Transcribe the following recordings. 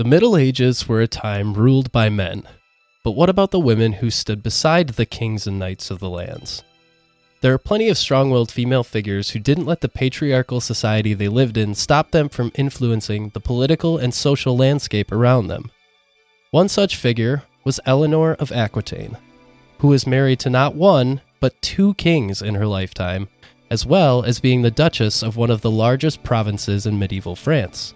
The Middle Ages were a time ruled by men. But what about the women who stood beside the kings and knights of the lands? There are plenty of strong willed female figures who didn't let the patriarchal society they lived in stop them from influencing the political and social landscape around them. One such figure was Eleanor of Aquitaine, who was married to not one, but two kings in her lifetime, as well as being the Duchess of one of the largest provinces in medieval France.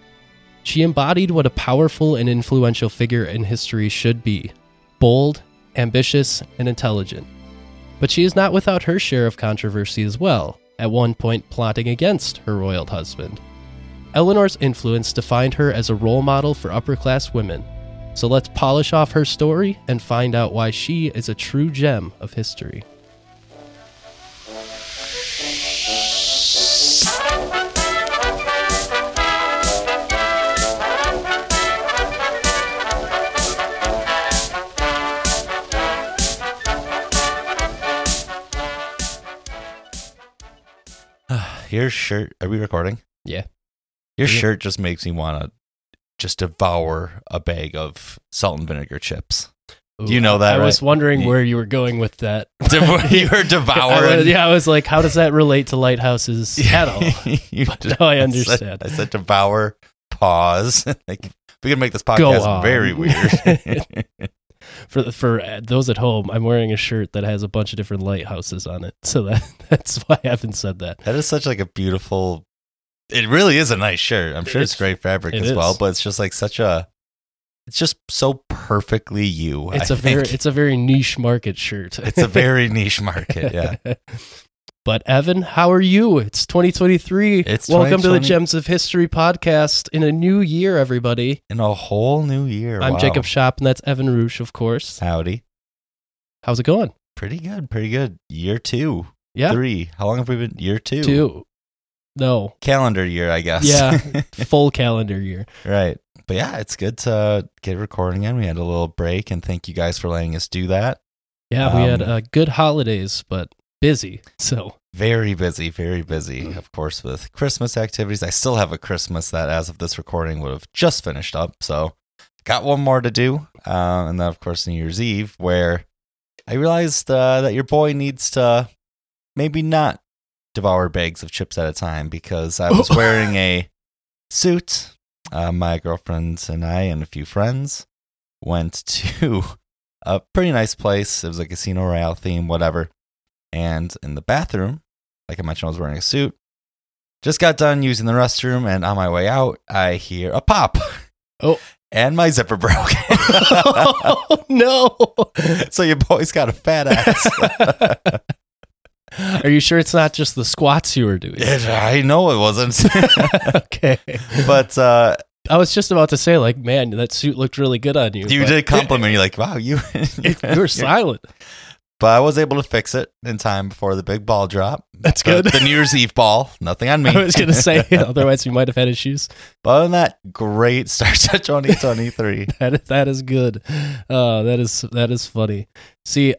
She embodied what a powerful and influential figure in history should be bold, ambitious, and intelligent. But she is not without her share of controversy as well, at one point plotting against her royal husband. Eleanor's influence defined her as a role model for upper class women. So let's polish off her story and find out why she is a true gem of history. Your shirt. Are we recording? Yeah. Your Yeah. shirt just makes me want to just devour a bag of salt and vinegar chips. You know that, I was wondering You- where you were going with that. You're I devouring. was- yeah, I was like, how does that relate to lighthouses at all? You But d- now I said- understand. I said devour. Pause. like we can make this podcast very weird. For for uh, those at home, I'm wearing a shirt that has a bunch of different lighthouses on it, so that that's why I haven't said that. that is such like a beautiful. It really is a nice shirt. I'm sure is. it's great fabric It as well, but it's just like such a. It's just so perfectly you. It's a a very it's a very niche market shirt. it's a very niche market. Yeah. But Evan, how are you? It's 2023. It's Welcome to the Gems of History podcast in a new year, everybody. In a whole new year. I'm Wow. Jacob Shop, and that's Evan Roosh, of course. Howdy. How's it going? Pretty good. Pretty good. Year two. Yeah, Three. How long have we been? Year two. two. No, Calendar year, I guess. Yeah. full calendar year. right. But yeah, it's good to get recording again. We had a little break, and thank you guys for letting us do that. Yeah, we had Um, uh, good holidays, but busy. So Very busy, very busy, of course, with Christmas activities. I still have a Christmas that, as of this recording, would have just finished up. So, got one more to do. Uh, and then, of course, New Year's Eve, where I realized uh, that your boy needs to maybe not devour bags of chips at a time because I was wearing a suit. Uh, my girlfriend and I and a few friends went to a pretty nice place. It was a Casino Royale theme, whatever. And in the bathroom, like I mentioned, I was wearing a suit. Just got done using the restroom, and on my way out, I hear a pop. Oh. And my zipper broke. oh no. so your boy's got a fat ass. Are you sure it's not just the squats you were doing? I know it wasn't. okay. but uh, I was just about to say, like, man, that suit looked really good on you. you did compliment. You're like, wow, you. you were silent. But I was able to fix it in time before the big ball drop. That's good. The, New Year's Eve ball. Nothing on me. I was gonna say, otherwise we might have had issues. but other than that, great start to 2023. That that is good. Oh, that is that is funny. See,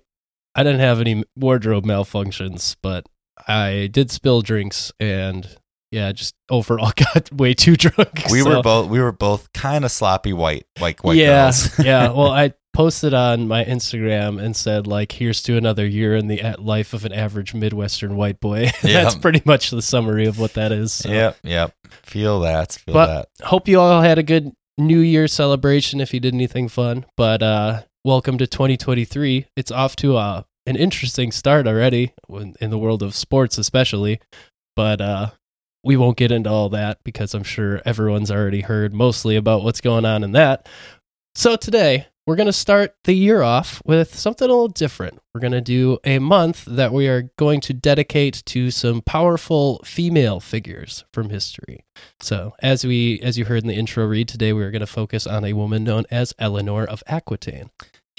I didn't have any wardrobe malfunctions, but I did spill drinks and yeah, just overall got way too drunk. we so- were both we were both kind of sloppy white like white yeah, girls. yeah. Well, I posted on my Instagram and said like, "Here's to another year in the life of an average Midwestern white boy." Yeah. That's pretty much the summary of what that is. so. Yep, yep. Feel that. Feel But- that. hope you all had a good New Year celebration if you did anything fun. But uh, welcome to 2023. It's off to uh, an interesting start already in the world of sports, especially. But uh, we won't get into all that because I'm sure everyone's already heard mostly about what's going on in that. So today, we're going to start the year off with something a little different. We're going to do a month that we are going to dedicate to some powerful female figures from history. So, as we as you heard in the intro read today, we are going to focus on a woman known as Eleanor of Aquitaine.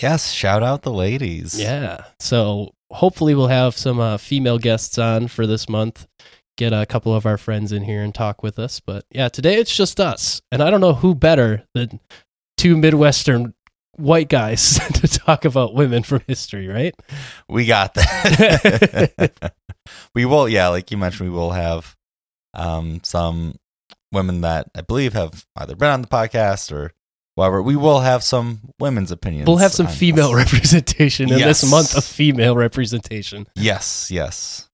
Yes, shout out the ladies. Yeah. So, hopefully we'll have some uh, female guests on for this month. Get a couple of our friends in here and talk with us. But yeah, today it's just us. And I don't know who better than two Midwestern white guys to talk about women from history, right? We got that. we will, yeah, like you mentioned, we will have um, some women that I believe have either been on the podcast or However, we will have some women's opinions. We'll have some female this. representation in Yes. this month of female representation. Yes, yes.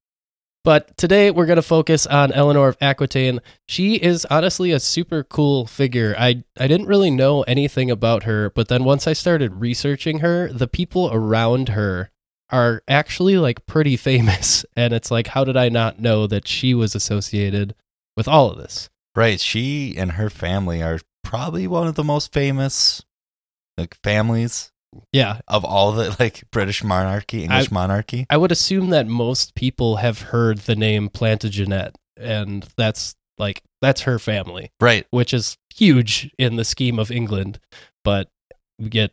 But today we're going to focus on Eleanor of Aquitaine. She is honestly a super cool figure. I I didn't really know anything about her, but then once I started researching her, the people around her are actually like pretty famous and it's like how did I not know that she was associated with all of this? Right. She and her family are probably one of the most famous like families Yeah, of all the like British monarchy, English monarchy. I would assume that most people have heard the name Plantagenet and that's like that's her family. Right. which is huge in the scheme of England. But we get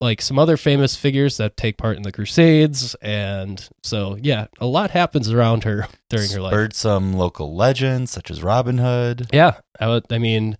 like some other famous figures that take part in the Crusades, and so yeah, a lot happens around her during her life. Spurred some local legends such as Robin Hood. Yeah, I, would, I mean,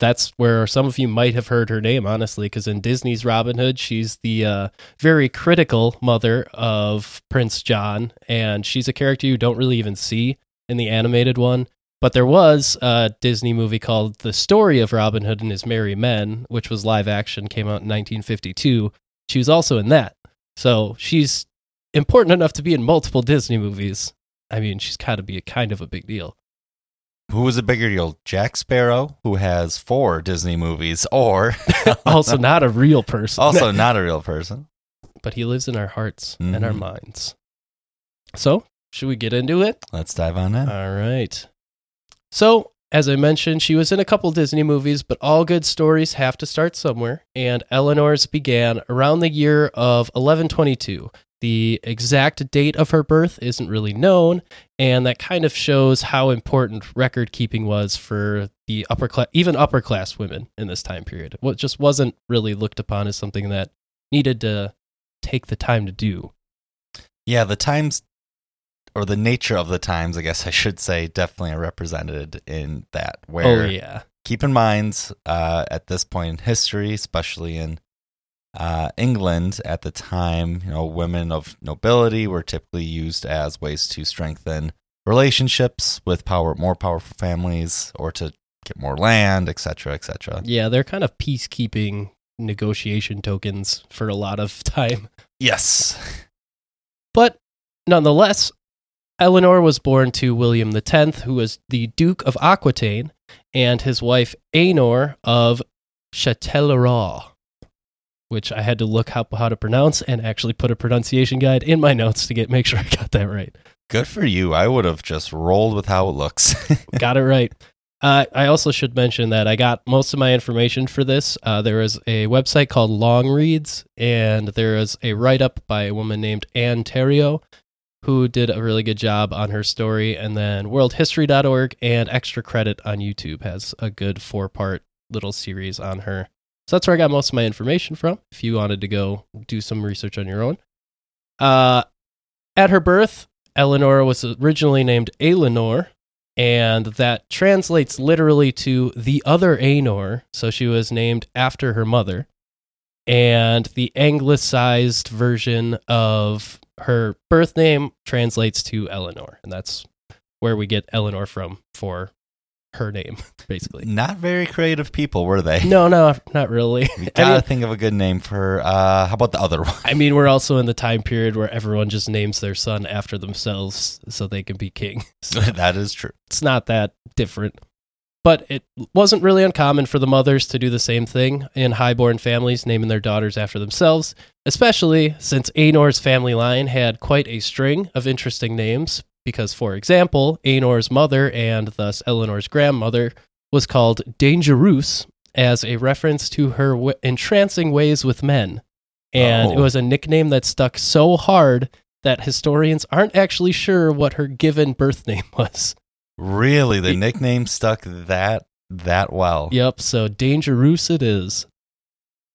that's where some of you might have heard her name, honestly, because in Disney's Robin Hood, she's the uh, very critical mother of Prince John, and she's a character you don't really even see in the animated one. But there was a Disney movie called The Story of Robin Hood and His Merry Men, which was live action, came out in 1952. She was also in that. So she's important enough to be in multiple Disney movies. I mean, she's got to be a kind of a big deal. Who was a bigger deal? Jack Sparrow, who has four Disney movies, or also not a real person. also not a real person. but he lives in our hearts and our Mhm. minds. So, should we get into it? Let's dive on in. All right. So, as I mentioned, she was in a couple Disney movies, but all good stories have to start somewhere. And Eleanor's began around the year of 1122. The exact date of her birth isn't really known, and that kind of shows how important record keeping was for the upper class, even upper class women in this time period. What just wasn't really looked upon as something that needed to take the time to do. Yeah, the times or the nature of the times, I guess I should say, definitely are represented in that. Where oh yeah, keep in mind, uh, at this point in history, especially in uh, England at the time, you know, women of nobility were typically used as ways to strengthen relationships with power, more powerful families, or to get more land, etc., etc. yeah, they're kind of peacekeeping negotiation tokens for a lot of time. Yes, But nonetheless, Eleanor was born to William X, who was the Duke of Aquitaine, and his wife Aenor of Châtellerault, which I had to look up how to pronounce and actually put a pronunciation guide in my notes to get make sure I got that right. good for you. I would have just rolled with how it looks. got it right. Uh, I also should mention that I got most of my information for this. Uh, there is a website called Long Reads, and there is a write up by a woman named Anne Terrio, who did a really good job on her story. And then worldhistory.org and Extra Credit on YouTube has a good four part little series on her. So that's where I got most of my information from if you wanted to go do some research on your own. Uh, at her birth, Eleanor was originally named Aliénor, and that translates literally to the other Aenor. So she was named after her mother. And the anglicized version of her birth name translates to Eleanor, and that's where we get Eleanor from for her name, basically. Not very creative people, were they? No, no, not really. You I gotta mean, think of a good name for. Uh, how about the other one? I mean, we're also in the time period where everyone just names their son after themselves so they can be king. So that is true. it's not that different. But it wasn't really uncommon for the mothers to do the same thing in highborn families, naming their daughters after themselves, especially since Aenor's family line had quite a string of interesting names. Because, for example, Aenor's mother and thus Eleanor's grandmother was called Dangereuse as a reference to her w- entrancing ways with men. And it Oh. was a nickname that stuck so hard that historians aren't actually sure what her given birth name was. Really, the nickname stuck that that well. Yep, so Dangereuse it is.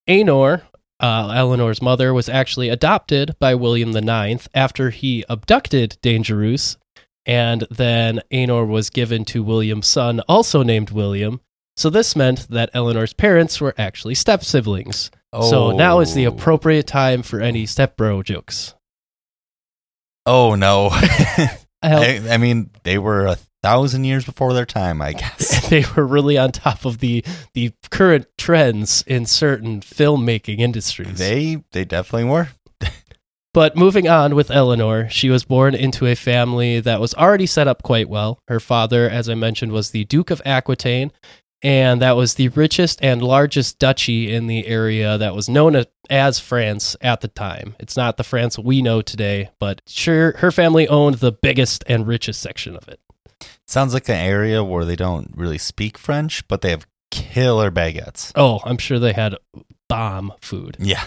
Aenor, uh, Eleanor's mother, was actually adopted by William IX after he abducted Dangereuse, and then Aenor was given to William's son, also named William. So this meant that Eleanor's parents were actually step siblings. So now is the Oh. appropriate time for any stepbro jokes. Oh no! I, I mean, they were a thousand years before their time, I guess. they were really on top of the the current trends in certain filmmaking industries. they they definitely were. But moving on with Eleanor, she was born into a family that was already set up quite well. Her father, as I mentioned, was the Duke of Aquitaine, and that was the richest and largest duchy in the area that was known as France at the time. It's not the France we know today, but sure, her family owned the biggest and richest section of it. Sounds like an area where they don't really speak French, but they have killer baguettes. Oh, I'm sure they had bomb food. Yeah.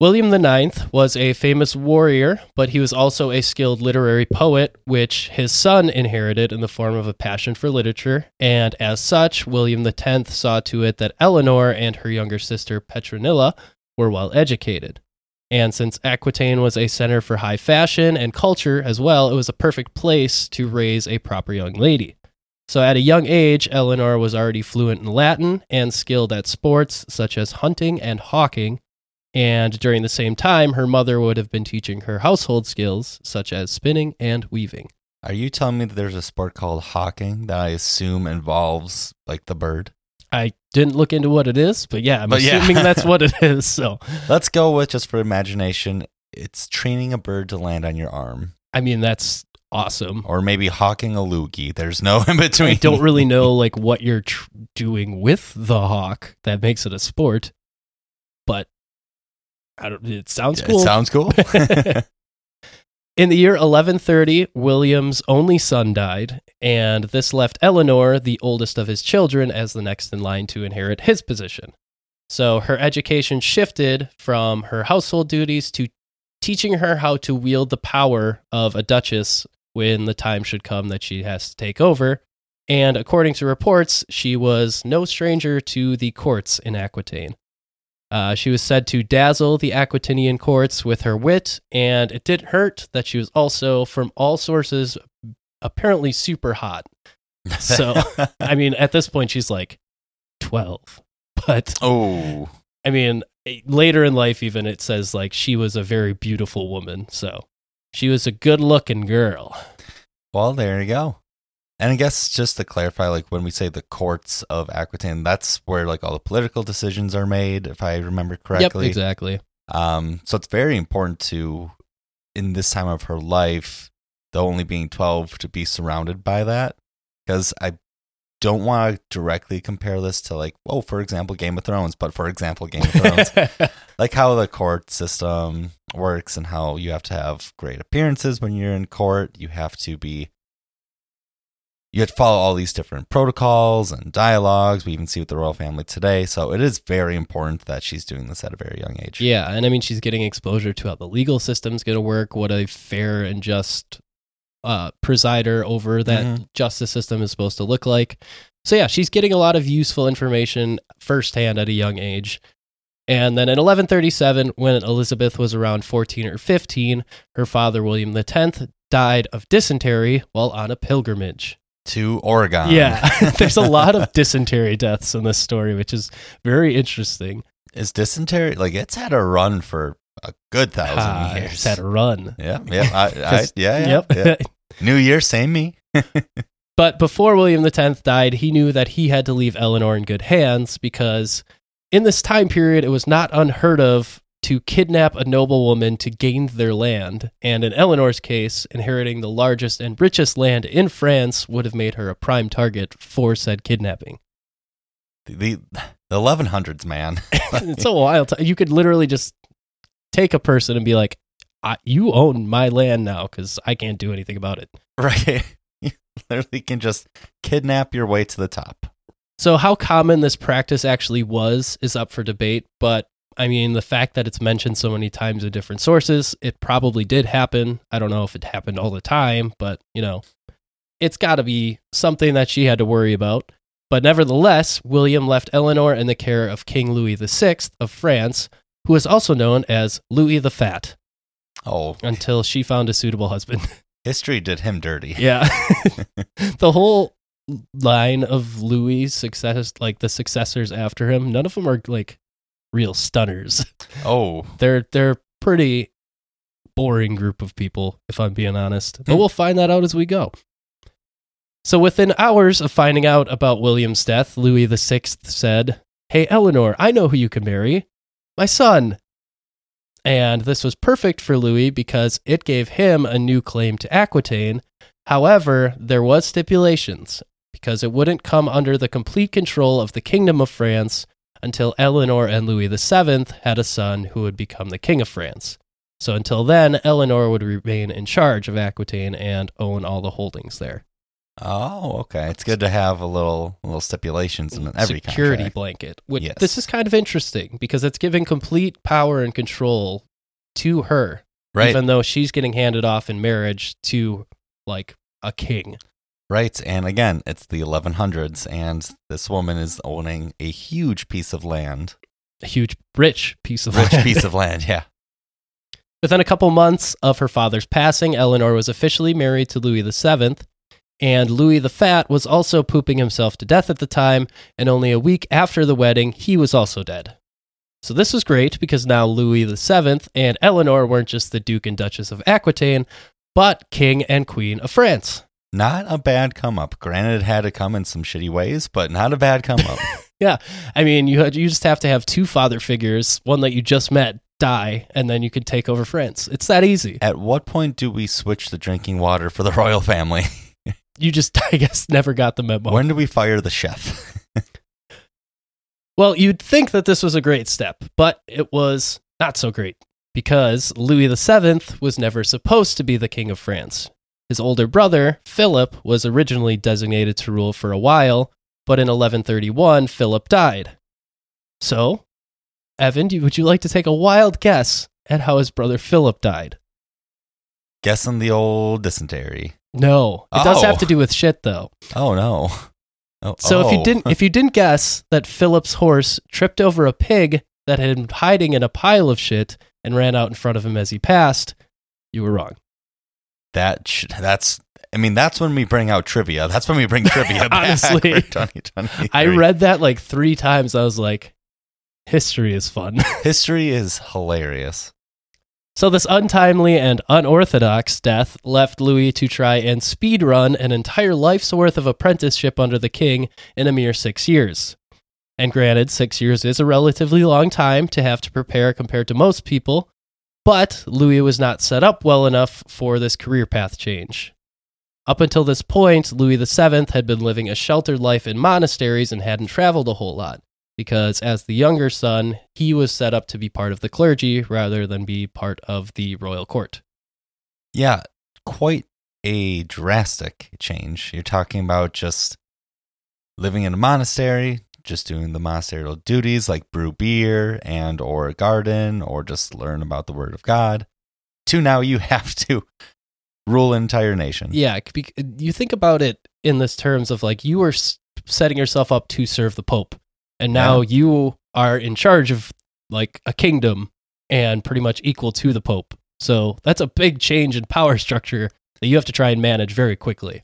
William IX was a famous warrior, but he was also a skilled literary poet, which his son inherited in the form of a passion for literature. And as such, William X saw to it that Eleanor and her younger sister Petronilla were well educated. And since Aquitaine was a center for high fashion and culture as well, it was a perfect place to raise a proper young lady. So at a young age, Eleanor was already fluent in Latin and skilled at sports such as hunting and hawking. And during the same time, her mother would have been teaching her household skills such as spinning and weaving. Are you telling me that there's a sport called hawking that I assume involves like the bird? I didn't look into what it is, but yeah, I'm But yeah. assuming that's what it is. So, Let's go with just for imagination. It's training a bird to land on your arm, I mean, that's awesome. or maybe hawking a loogie. There's no in between. I don't really know like what you're tr- doing with the hawk that makes it a sport, but I don't. It sounds It cool. sounds cool. In the year 1130, William's only son died, and this left Eleanor, the oldest of his children, as the next in line to inherit his position. So her education shifted from her household duties to teaching her how to wield the power of a duchess when the time should come that she has to take over. And according to reports, she was no stranger to the courts in Aquitaine. Uh, she was said to dazzle the Aquitanian courts with her wit, and it didn't hurt that she was also, from all sources, apparently super hot. So, I mean, at this point, she's like 12. But, oh, I mean, later in life, even it says like she was a very beautiful woman. So, she was a good looking girl. well, there you go. And I guess just to clarify, like when we say the courts of Aquitaine, that's where like all the political decisions are made, if I remember correctly. Yep, exactly. Um, so it's very important to, in this time of her life, though only being 12, to be surrounded by that. Because I don't want to directly compare this to, like, oh, for example, Game of Thrones, but for example, Game of Thrones, like how the court system works and how you have to have great appearances when you're in court. You have to be, you have to follow all these different protocols and dialogues. We even see with the royal family today. So it is very important that she's doing this at a very young age. Yeah, and I mean she's getting exposure to how the legal system's going to work, what a fair and just uh, presider over that Mhm. justice system is supposed to look like. So yeah, she's getting a lot of useful information firsthand at a young age. And then in 1137, when Elizabeth was around 14 or 15, her father William X died of dysentery while on a pilgrimage. To Oregon. Yeah, there's a lot of dysentery deaths in this story, which is very interesting. Is dysentery like it's had a run for a good thousand Ah, years? it's had a run. yeah, yeah, I, I, yeah, yeah, yep. yeah. New Year, same me. But before William X died, he knew that he had to leave Eleanor in good hands because in this time period, it was not unheard of to kidnap a noblewoman to gain their land. And in Eleanor's case, inheriting the largest and richest land in France would have made her a prime target for said kidnapping. The the eleven hundreds, man. it's a wild time. You could literally just take a person and be like, I, you own my land now because I can't do anything about it. right. You literally can just kidnap your way to the top. So, how common this practice actually was is up for debate, but I mean, the fact that it's mentioned so many times in different sources, it probably did happen. I don't know if it happened all the time, but you know, it's got to be something that she had to worry about. But nevertheless, William left Eleanor in the care of King Louis VI of France, who was also known as Louis the Fat, Oh, until she found a suitable husband. history did him dirty. Yeah. the whole line of Louis success like the successors after him, none of them are like real stunners. Oh, They're they're pretty boring group of people if I'm being honest. But we'll find that out as we go. So within hours of finding out about William's death, Louis VI said, Hey, Eleanor, I know who you can marry. My son. And this was perfect for Louis because it gave him a new claim to Aquitaine. However, there was stipulations because it wouldn't come under the complete control of the Kingdom of France until Eleanor and Louis VII had a son who would become the King of France. So until then, Eleanor would remain in charge of Aquitaine and own all the holdings there. Oh, okay. It's good to have a little little stipulations in mm, every security contract. blanket. Which Yes. this is kind of interesting because it's giving complete power and control to her, Right, even though she's getting handed off in marriage to like a king. Right. And again, it's the 1100s, and this woman is owning a huge piece of land, A huge, rich piece of rich land. piece of land. Yeah. Within a couple months of her father's passing, Eleanor was officially married to Louis VII, and Louis the Fat was also pooping himself to death at the time, and only a week after the wedding, he was also dead. So this was great because now Louis VII and Eleanor weren't just the Duke and Duchess of Aquitaine, but King and Queen of France. Not a bad come up. Granted, it had to come in some shitty ways, but not a bad come up. Yeah, I mean, you had, you just have to have two father figures, one that you just met, die, and then you can take over France. It's that easy. At what point do we switch the drinking water for the royal family? You just, I guess, never got the memo. When do we fire the chef? Well, you'd think that this was a great step, but it was not so great because Louis VII was never supposed to be the King of France. His older brother, Philip, was originally designated to rule for a while, but in 1131, Philip died. So, Evan, do- would you like to take a wild guess at how his brother Philip died? Guessing the old dysentery. No, it does Oh. have to oh. do with shit, though. Oh no. Oh, So if you oh. didn't if you didn't guess that Philip's horse tripped over a pig that had been hiding in a pile of shit and ran out in front of him as he passed, you were wrong. That sh- that's I mean that's when we bring out trivia. That's when we bring trivia Honestly. for 2023. I read that like 3 times. I was like history is fun. history is hilarious. so this untimely and unorthodox death left Louis to try and speed run an entire life's worth of apprenticeship under the king in a mere 6 years. And granted, 6 years is a relatively long time to have to prepare compared to most people, But Louis was not set up well enough for this career path change. Up until this point, Louis VII had been living a sheltered life in monasteries and hadn't traveled a whole lot, because as the younger son, he was set up to be part of the clergy rather than be part of the royal court. Yeah, quite a drastic change. You're talking about just living in a monastery, just doing the monasterial duties like brew beer and or garden or just learn about the word of God. To now you have to rule an entire nation. Yeah, you think about it in this terms of like you were s- setting yourself up to serve the pope, and now you are in charge of like a kingdom and pretty much equal to the pope. So that's a big change in power structure that you have to try and manage very quickly.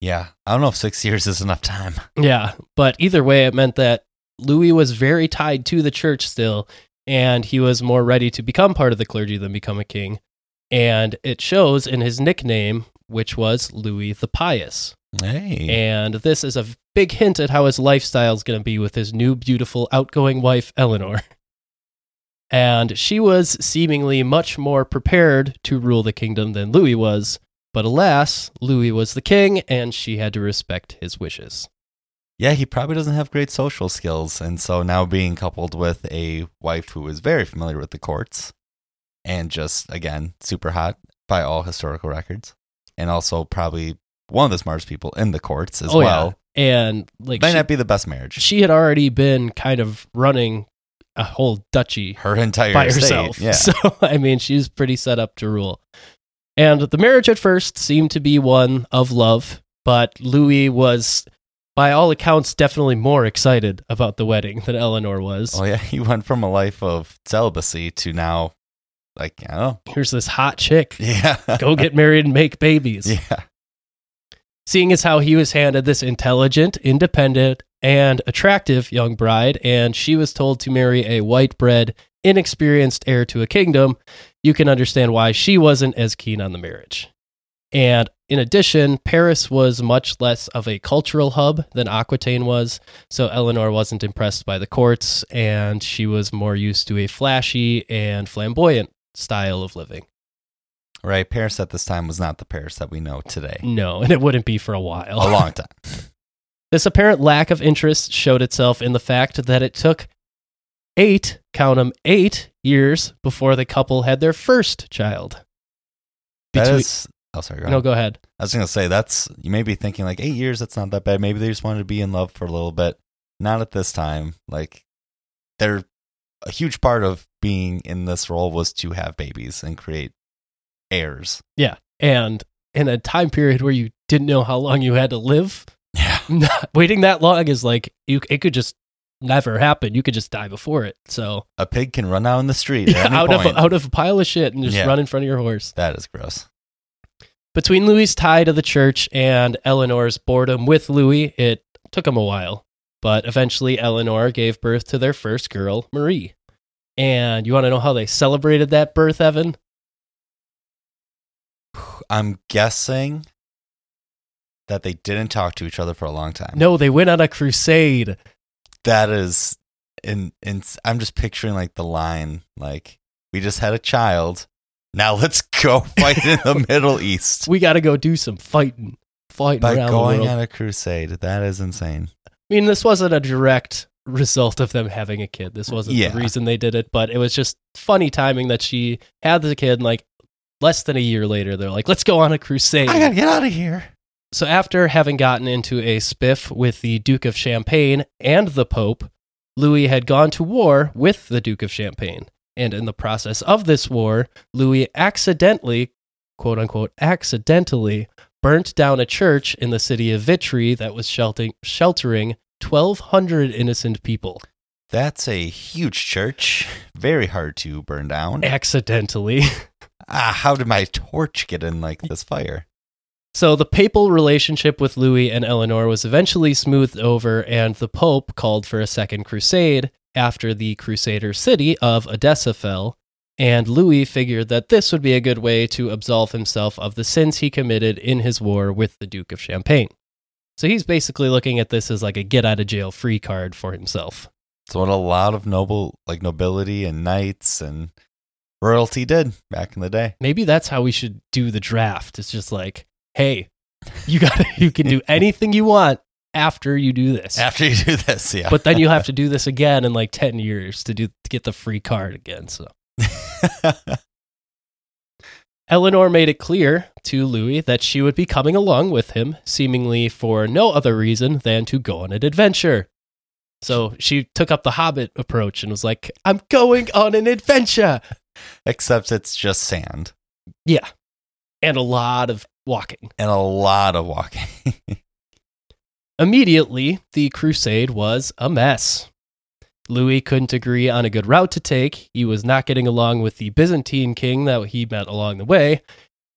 Yeah. I don't know if six years is enough time. Yeah, but either way, it meant that Louis was very tied to the church still, and he was more ready to become part of the clergy than become a king. And it shows in his nickname, which was Louis the Pious. Hey. And this is a big hint at how his lifestyle is going to be with his new, beautiful, outgoing wife, Eleanor. And she was seemingly much more prepared to rule the kingdom than Louis was. But alas, Louis was the king, and she had to respect his wishes. yeah, he probably doesn't have great social skills. And so now being coupled with a wife who is very familiar with the courts and just, again, super hot by all historical records, and also probably one of the smartest people in the courts as Oh, yeah. well. And like Might she, not be the best marriage. she had already been kind of running a whole duchy Her entire by estate, herself. Yeah. So, I mean, she's pretty set up to rule. And the marriage at first seemed to be one of love, but Louis was, by all accounts, definitely more excited about the wedding than Eleanor was. Oh, yeah. He went from a life of celibacy to now, like, I don't know. Here's this hot chick. Yeah. Go get married and make babies. yeah. Seeing as how he was handed this intelligent, independent, and attractive young bride, and she was told to marry a white bread, inexperienced heir to a kingdom, you can understand why she wasn't as keen on the marriage. And in addition, Paris was much less of a cultural hub than Aquitaine was, so Eleanor wasn't impressed by the courts, and she was more used to a flashy and flamboyant style of living. Right. Paris at this time was not the Paris that we know today. No, and it wouldn't be for a while. A long time. This apparent lack of interest showed itself in the fact that it took eight, count 'em, eight years before the couple had their first child. Between- is. Oh, sorry. Go no, go ahead. I was going to say, that's. You may be thinking, like, eight years, that's not that bad. Maybe they just wanted to be in love for a little bit. Not at this time. Like, they're. A huge part of being in this role was to have babies and create heirs. Yeah. And in a time period where you didn't know how long you had to live, Yeah. not, waiting that long is like you it could just never happen. You could just die before it. So A pig can run out in the street. yeah, out of point. out of a pile of shit and just Yeah. run in front of your horse. That is gross. Between Louis's tie to the church and Eleanor's boredom with Louis, it took him a while. But eventually Eleanor gave birth to their first girl, Marie. And you want to know how they celebrated that birth, Evan? I'm guessing that they didn't talk to each other for a long time. No, they went on a crusade. That is in in I'm just picturing like the line like we just had a child. Now let's go fight in the Middle East We got to go do some fighting. Fighting by around going the world. on a crusade. That is insane. I mean, this wasn't a direct result of them having a kid. This wasn't Yeah. the reason they did it, but it was just funny timing that she had the kid and like less than a year later they're like, "Let's go on a crusade." I gotta get out of here. So after having gotten into a spiff with the Duke of Champagne and the Pope, Louis had gone to war with the Duke of Champagne. And in the process of this war, Louis accidentally, quote unquote, accidentally burnt down a church in the city of Vitry that was sheltering, sheltering 1,200 innocent people. That's a huge church. Very hard to burn down. Accidentally. Ah, how did my torch get in like this fire? So the papal relationship with Louis and Eleanor was eventually smoothed over, and the Pope called for a second crusade after the Crusader city of Edessa fell. And Louis figured that this would be a good way to absolve himself of the sins he committed in his war with the Duke of Champagne. So he's basically looking at this as like a get out of jail free card for himself. So what a lot of noble like nobility and knights and royalty did back in the day. Maybe that's how we should do the draft. It's just like, hey, you got you can do anything you want after you do this. After you do this, yeah. but then you have to do this again in like 10 years to do to get the free card again so. Eleanor made it clear to louis that she would be coming along with him seemingly for no other reason than to go on an adventure. So she took up the hobbit approach and was like i'm going on an adventure! Except it's just sand. Yeah. And a lot of walking and a lot of walking. Immediately, the crusade was a mess. Louis couldn't agree on a good route to take. He was not getting along with the Byzantine king that he met along the way.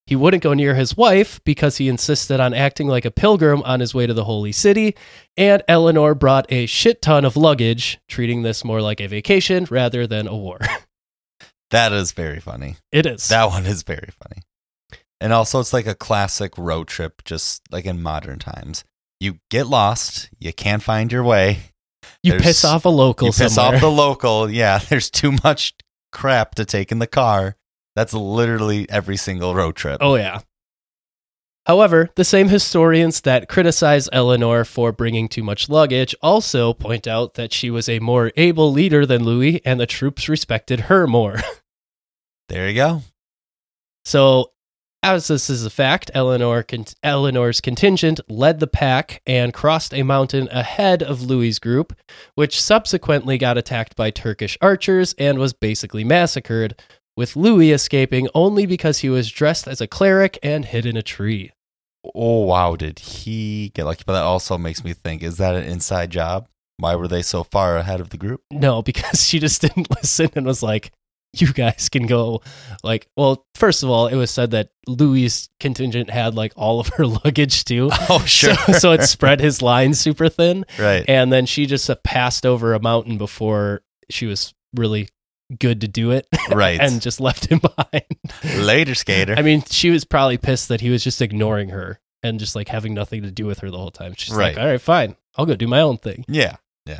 He wouldn't go near his wife because he insisted on acting like a pilgrim on his way to the holy city. And Eleanor brought a shit ton of luggage, treating this more like a vacation rather than a war. that is very funny. it is. That one is very funny. And also, it's like a classic road trip, just like in modern times. You get lost, you can't find your way, you there's- piss off a local you piss off the local. Yeah, there's too much crap to take in the car. That's literally every single road trip. Oh, yeah. However, the same historians that criticize Eleanor for bringing too much luggage also point out that she was a more able leader than Louis and the troops respected her more. There you go. So, as this is a fact, Eleanor Eleanor's contingent led the pack and crossed a mountain ahead of Louis's group, which subsequently got attacked by Turkish archers and was basically massacred, with Louis escaping only because he was dressed as a cleric and hid in a tree. Oh wow, did he get lucky? But that also makes me think: Is that an inside job? Why were they so far ahead of the group? No, because she just didn't listen and was like, you guys can go. Like, well, first of all, it was said that Louis' contingent had like all of her luggage too. Oh sure, So, so it spread his line super thin. right. And then she just uh, passed over a mountain before she was really good to do it Right. and just left him behind. Later, skater. I mean, she was probably pissed that he was just ignoring her and just like having nothing to do with her the whole time. She's Right. like, all right, fine. I'll go do my own thing. Yeah. Yeah.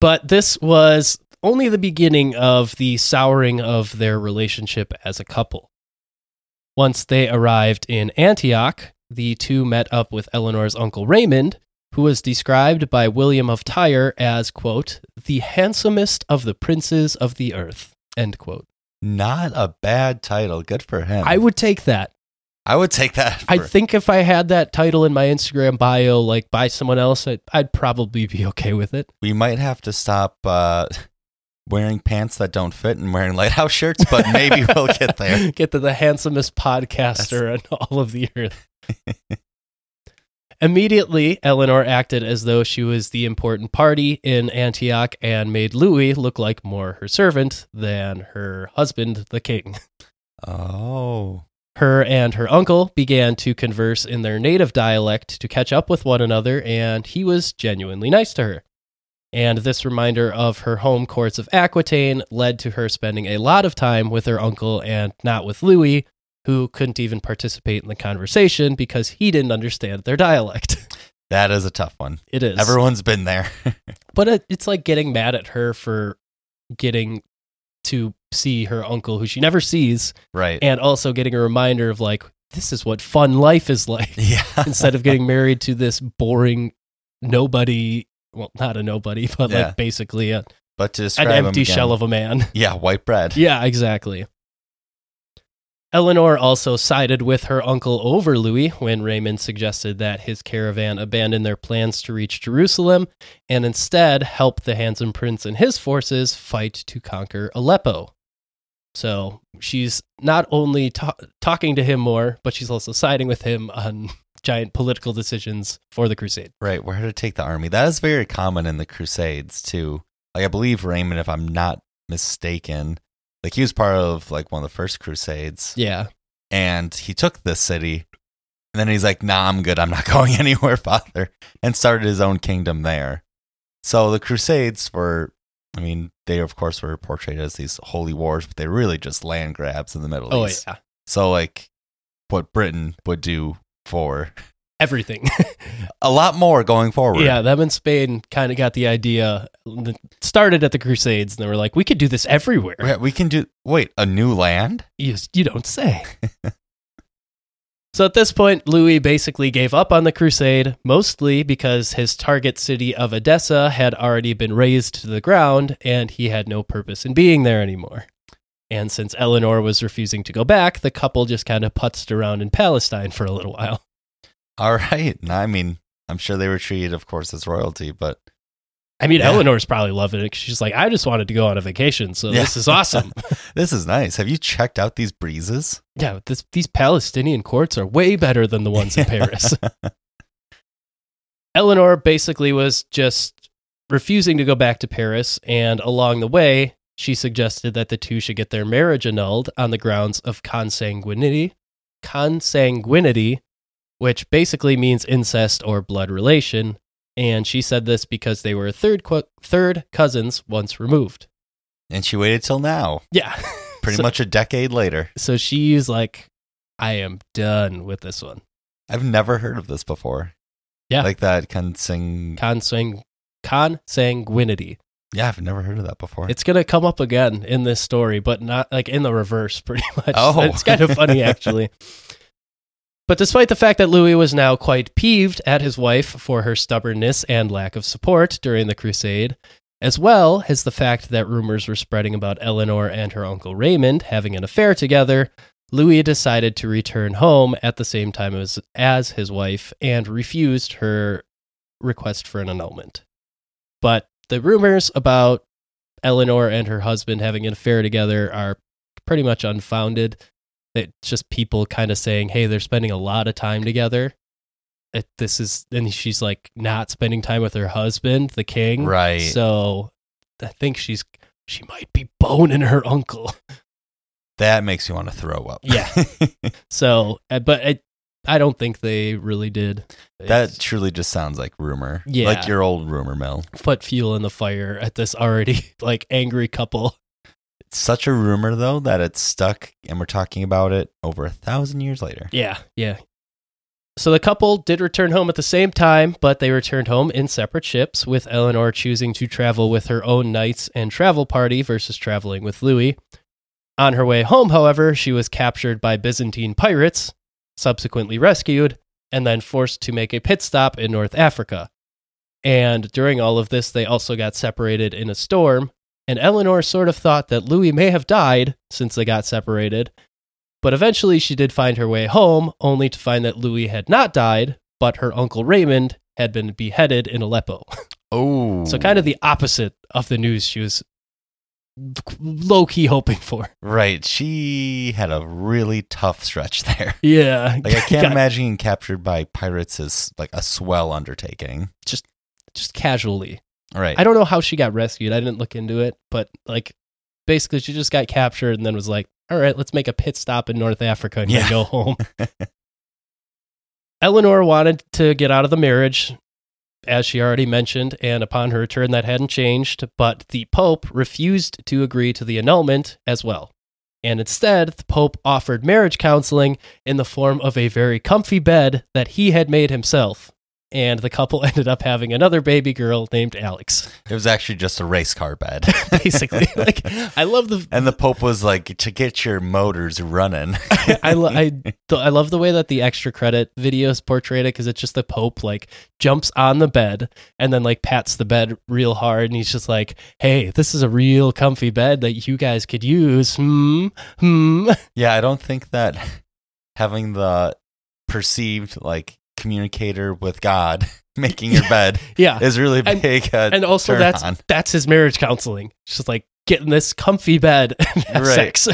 But this was only the beginning of the souring of their relationship as a couple. Once they arrived in Antioch, the two met up with Eleanor's uncle Raymond, who was described by William of Tyre as, quote, the handsomest of the princes of the earth, end quote. Not a bad title. Good for him. I would take that. I would take that. I think if I had that title in my Instagram bio, like by someone else, I'd, I'd probably be okay with it. we might have to stop uh, wearing pants that don't fit and wearing lighthouse shirts, but maybe we'll get there. Get to the handsomest podcaster on all of the earth. Immediately, Eleanor acted as though she was the important party in Antioch and made Louis look like more her servant than her husband, the king. Oh. Her and her uncle began to converse in their native dialect to catch up with one another, and he was genuinely nice to her. And this reminder of her home courts of Aquitaine led to her spending a lot of time with her uncle and not with Louis, who couldn't even participate in the conversation because he didn't understand their dialect. That is a tough one. It is. Everyone's been there. but it, it's like getting mad at her for getting to see her uncle, who she never sees, right. and also getting a reminder of like, this is what fun life is like. yeah. instead of getting married to this boring nobody well not a nobody but Yeah. like basically a, but to an describe him empty shell of a man Yeah, white bread. yeah exactly eleanor also sided with her uncle over louis when raymond suggested that his caravan abandon their plans to reach jerusalem and instead help the handsome prince and his forces fight to conquer aleppo so she's not only ta- talking to him more but she's also siding with him on giant political decisions for the crusade Right, where to take the army. That is very common in the Crusades too. Like I believe Raymond, if I'm not mistaken, like he was part of like one of the first Crusades, Yeah. and he took this city, and then he's like, "Nah, I'm good. I'm not going anywhere, Father," and started his own kingdom there. So the Crusades were, I mean, they of course were portrayed as these holy wars, but they were really just land grabs in the Middle Oh, East. yeah. So like, what Britain would do for Everything. a lot more going forward. yeah. Them and Spain kind of got the idea, started at the Crusades, and they were like, we could do this everywhere. Yeah, we can do. Wait, a new land? You, you don't say. so at this point, Louis basically gave up on the crusade, mostly because his target city of Edessa had already been razed to the ground and he had no purpose in being there anymore. And since Eleanor was refusing to go back, the couple just kind of putzed around in Palestine for a little while. All right. I mean, I'm sure they were treated, of course, as royalty, but I mean, Yeah. Eleanor's probably loving it she's like, I just wanted to go on a vacation, so Yeah. this is awesome. this is nice. Have you checked out these breezes? yeah, this, these Palestinian courts are way better than the ones in Paris. Eleanor basically was just refusing to go back to Paris, and along the way, she suggested that the two should get their marriage annulled on the grounds of consanguinity. Consanguinity, which basically means incest or blood relation, and she said this because they were third qu- third cousins once removed. and she waited till now, Yeah, pretty So- much a decade later. So she's like, I am done with this one. I've never heard of this before. Yeah. Like that consing. Consang- consanguinity. Yeah, I've never heard of that before. It's gonna come up again in this story, but not like in the reverse, pretty much. Oh. it's kind of funny actually. But despite the fact that Louis was now quite peeved at his wife for her stubbornness and lack of support during the crusade, as well as the fact that rumors were spreading about Eleanor and her uncle Raymond having an affair together, Louis decided to return home at the same time as, as his wife and refused her request for an annulment. But the rumors about Eleanor and her husband having an affair together are pretty much unfounded. It's just people kind of saying, hey, they're spending a lot of time together. It, this is, and she's like not spending time with her husband, the king. Right. So I think she's, she might be boning her uncle. that makes me want to throw up. Yeah. So, uh, but it, I don't think they really did. That It's truly just sounds like rumor. Yeah. Like your old rumor mill. put fuel in the fire at this already like angry couple. It's such a rumor though that it's stuck and we're talking about it over a thousand years later. Yeah, yeah. So the couple did return home at the same time, but they returned home in separate ships, with Eleanor choosing to travel with her own knights and travel party versus traveling with Louis. On her way home, however, she was captured by Byzantine pirates, subsequently rescued, and then forced to make a pit stop in North Africa. And during all of this, they also got separated in a storm, and Eleanor sort of thought that Louis may have died since they got separated, but eventually she did find her way home, only to find that Louis had not died, but her uncle Raymond had been beheaded in Aleppo. Oh. So, kind of the opposite of the news she was low key hoping for. Right. She had a really tough stretch there. Yeah. Like I can't imagine getting captured by pirates is like a swell undertaking. Just just casually. Right. I don't know how she got rescued. I didn't look into it, but like basically she just got captured and then was like, all right, let's make a pit stop in North Africa and Yeah. go home. Eleanor wanted to get out of the marriage, as she already mentioned, and upon her return, that hadn't changed, but the Pope refused to agree to the annulment as well. And instead, the Pope offered marriage counseling in the form of a very comfy bed that he had made himself. And the couple ended up having another baby girl named Alix. it was actually just a race car bed. Basically, like I love the and the Pope was like, to get your motors running. I, lo- I, th- I love the way that the extra credit videos portrayed it because it's just the Pope like jumps on the bed and then like pats the bed real hard and he's just like, "Hey, this is a real comfy bed that you guys could use." Hmm. Hmm. yeah, I don't think that having the perceived like communicator with God making your bed Yeah. is really And- big. Uh, And also that's on. that's his marriage counseling. Just like get in this comfy bed and have Right. sex.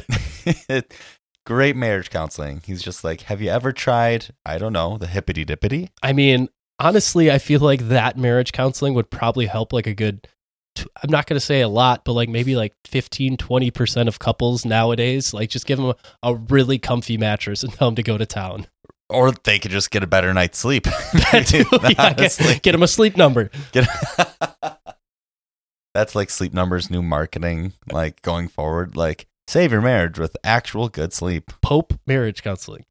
Great marriage counseling. He's just like, have you ever tried, I don't know, the hippity dippity? I mean, honestly, I feel like that marriage counseling would probably help like a good I'm not going to say a lot, but like maybe like 15, 20% of couples nowadays, like just give them a, a really comfy mattress and tell them to go to town. Or they could just get a better night's sleep. Too. Yeah, get, get them a sleep number. Get- That's like Sleep Number's new marketing, like going forward. Like, save your marriage with actual good sleep. Pope marriage counseling.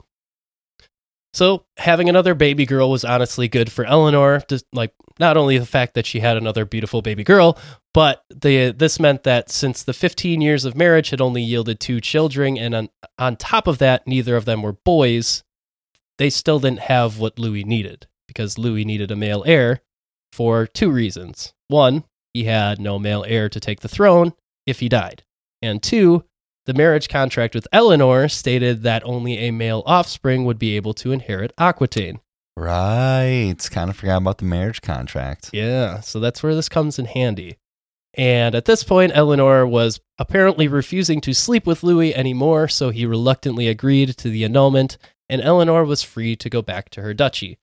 So having another baby girl was honestly good for Eleanor. Just like not only the fact that she had another beautiful baby girl, but the this meant that since the 15 years of marriage had only yielded two children, and on, on top of that, neither of them were boys, they still didn't have what Louis needed because Louis needed a male heir for two reasons. One, he had no male heir to take the throne if he died, and two, the marriage contract with Eleanor stated that only a male offspring would be able to inherit Aquitaine. Right. Kind of forgot about the marriage contract. Yeah, so that's where this comes in handy. And at this point, Eleanor was apparently refusing to sleep with Louis anymore, so he reluctantly agreed to the annulment, and Eleanor was free to go back to her duchy.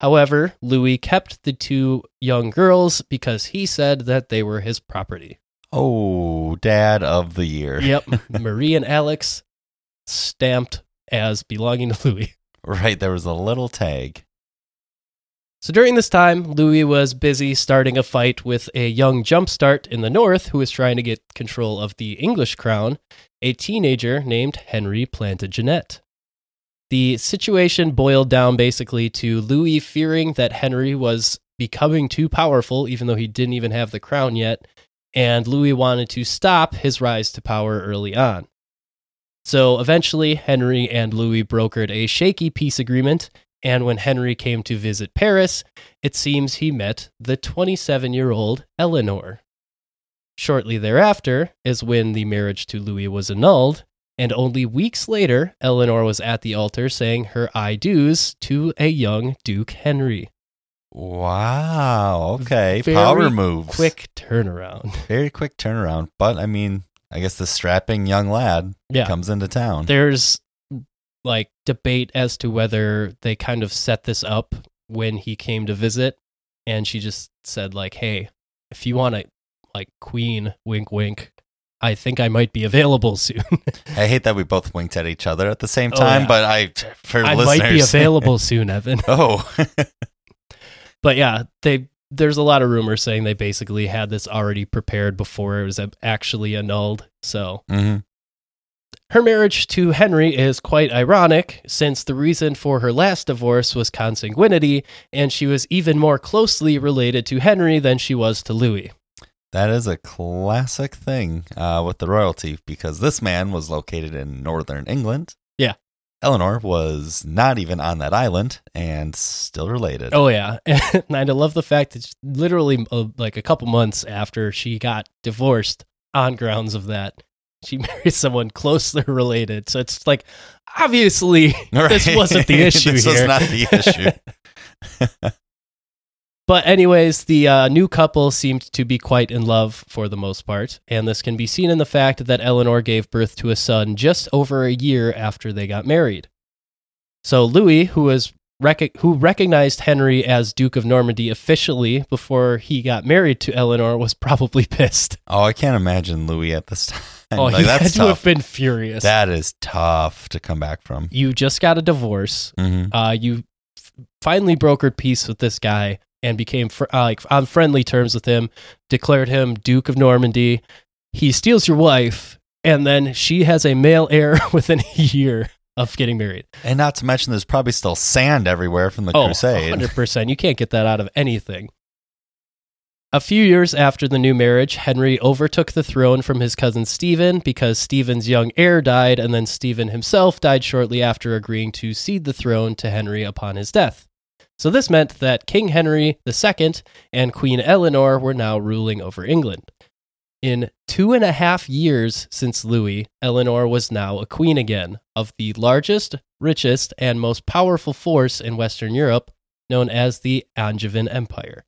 However, Louis kept the two young girls because he said that they were his property. Oh, dad of the year. Yep, Marie and Alix stamped as belonging to Louis. Right. There was a little tag. So during this time, Louis was busy starting a fight with a young jumpstart in the north who was trying to get control of the English crown, a teenager named Henry Plantagenet. The situation boiled down basically to Louis fearing that Henry was becoming too powerful, even though he didn't even have the crown yet, and Louis wanted to stop his rise to power early on. So eventually, Henry and Louis brokered a shaky peace agreement and when Henry came to visit Paris, it seems he met the 27 year old Eleanor. Shortly thereafter is when the marriage to Louis was annulled, and only weeks later, Eleanor was at the altar saying her I do's to a young Duke Henry. Wow. Okay. Very Power moves. Quick turnaround. Very quick turnaround. But I mean, I guess the strapping young lad Yeah. comes into town. There's like debate as to whether they kind of set this up when he came to visit and she just said like hey if you want to like queen wink wink I think I might be available soon. I hate that we both winked at each other at the same Oh, time, yeah. but I for I listeners, might be available soon, Evan. oh, But yeah, they there's a lot of rumors saying they basically had this already prepared before it was actually annulled. So hmm her marriage to Henry is quite ironic, since the reason for her last divorce was consanguinity, and she was even more closely related to Henry than she was to Louis. That is a classic thing uh, with the royalty because this man was located in northern England. Yeah. Eleanor was not even on that island and still related. Oh yeah, and I love the fact that literally uh, like a couple months after she got divorced on grounds of that, she married someone closely related. So it's like obviously this wasn't the issue this here. was not the issue. But anyways, the uh, new couple seemed to be quite in love for the most part, and this can be seen in the fact that Eleanor gave birth to a son just over a year after they got married. So Louis, who was rec- who recognized Henry as Duke of Normandy officially before he got married to Eleanor, was probably pissed. oh, I can't imagine Louis at this time. Oh, like, he that's had to tough. have been furious. That is tough to come back from. you just got a divorce. hmm uh, you f- finally brokered peace with this guy and became fr- uh, like on friendly terms with him, declared him Duke of Normandy. He steals your wife, and then she has a male heir within a year of getting married. And not to mention, there's probably still sand everywhere from the oh, crusade. 100%. You can't get that out of anything. A few years after the new marriage, Henry overtook the throne from his cousin Stephen because Stephen's young heir died, and then Stephen himself died shortly after agreeing to cede the throne to Henry upon his death. So this meant that King Henry II and Queen Eleanor were now ruling over England. In two and a half years since Louis, Eleanor was now a queen again of the largest, richest, and most powerful force in Western Europe, known as the Angevin Empire.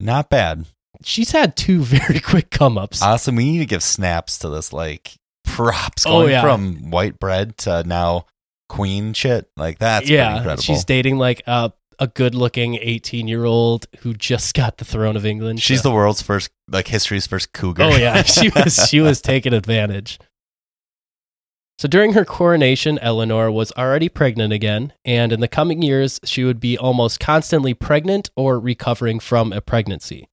Not bad. She's had two very quick come ups. Awesome. we need to give snaps to this, like props Oh, going yeah. from white bread to now queen shit. Like that's pretty yeah, incredible. she's dating like a, a good looking 18 year old who just got the throne of England. She's So- the world's first, like history's first cougar. Oh yeah, she was she was taking advantage. So during her coronation, Eleanor was already pregnant again, and in the coming years, she would be almost constantly pregnant or recovering from a pregnancy.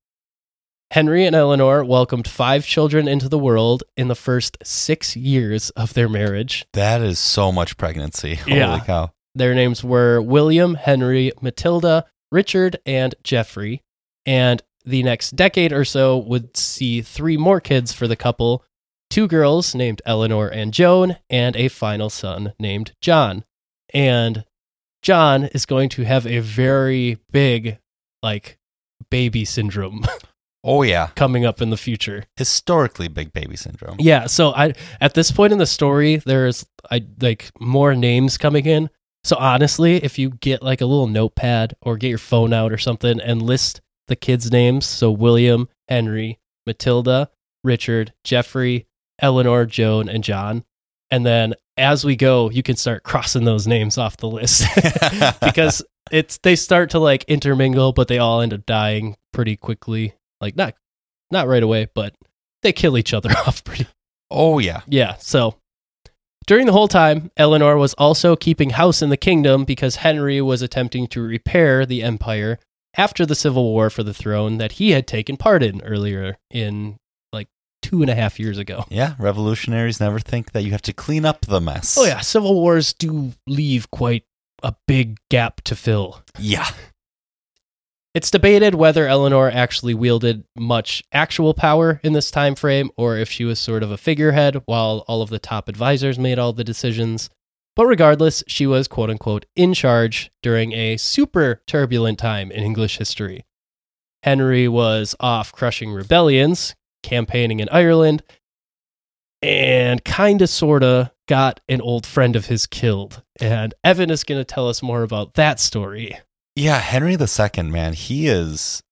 Henry and Eleanor welcomed five children into the world in the first six years of their marriage. that is so much pregnancy. Yeah. Holy cow. Their names were William, Henry, Matilda, Richard, and Geoffrey. And the next decade or so would see three more kids for the couple two girls named Eleanor and Joan, and a final son named John. And John is going to have a very big, like, baby syndrome Oh yeah. coming up in the future. Historically big baby syndrome. Yeah, so I at this point in the story, there's I like more names coming in. So honestly, if you get like a little notepad or get your phone out or something and list the kids' names, so William, Henry, Matilda, Richard, Geoffrey, Eleanor, Joan, and John, and then as we go, you can start crossing those names off the list because it's they start to like intermingle, but they all end up dying pretty quickly. Like not not right away, but they kill each other off pretty oh yeah. yeah, so during the whole time, Eleanor was also keeping house in the kingdom because Henry was attempting to repair the empire after the civil war for the throne that he had taken part in earlier in like two and a half years ago. Yeah. Revolutionaries never think that you have to clean up the mess. Oh, yeah, civil wars do leave quite a big gap to fill. Yeah. It's debated whether Eleanor actually wielded much actual power in this time frame or if she was sort of a figurehead while all of the top advisors made all the decisions. But regardless, she was quote unquote in charge during a super turbulent time in English history. Henry was off crushing rebellions, campaigning in Ireland, and kind of sort of got an old friend of his killed. And Evan is going to tell us more about that story. Yeah. Henry II, man, he is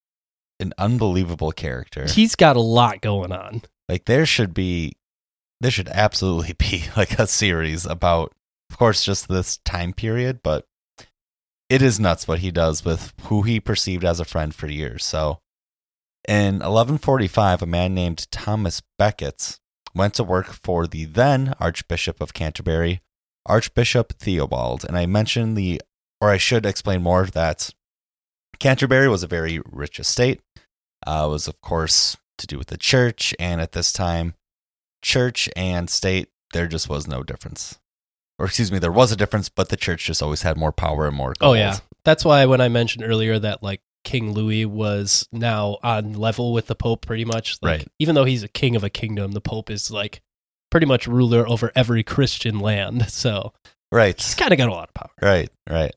an unbelievable character. He's got a lot going on. Like there should be there should absolutely be like a series about of course just this time period, but it is nuts what he does with who he perceived as a friend for years. So in 1145, a man named Thomas Becket went to work for the then Archbishop of Canterbury, Archbishop Theobald. And I mentioned the, or I should explain more that Canterbury was a very rich estate. Uh, was, of course, to do with the church. And at this time, church and state, there just was no difference. Or, excuse me, there was a difference, but the church just always had more power and more gold. Oh yeah, that's why when I mentioned earlier that like King Louis was now on level with the Pope, pretty much. Like, Right. Even though he's a king of a kingdom, the Pope is like pretty much ruler over every Christian land. So Right. he's kind of got a lot of power. Right, right.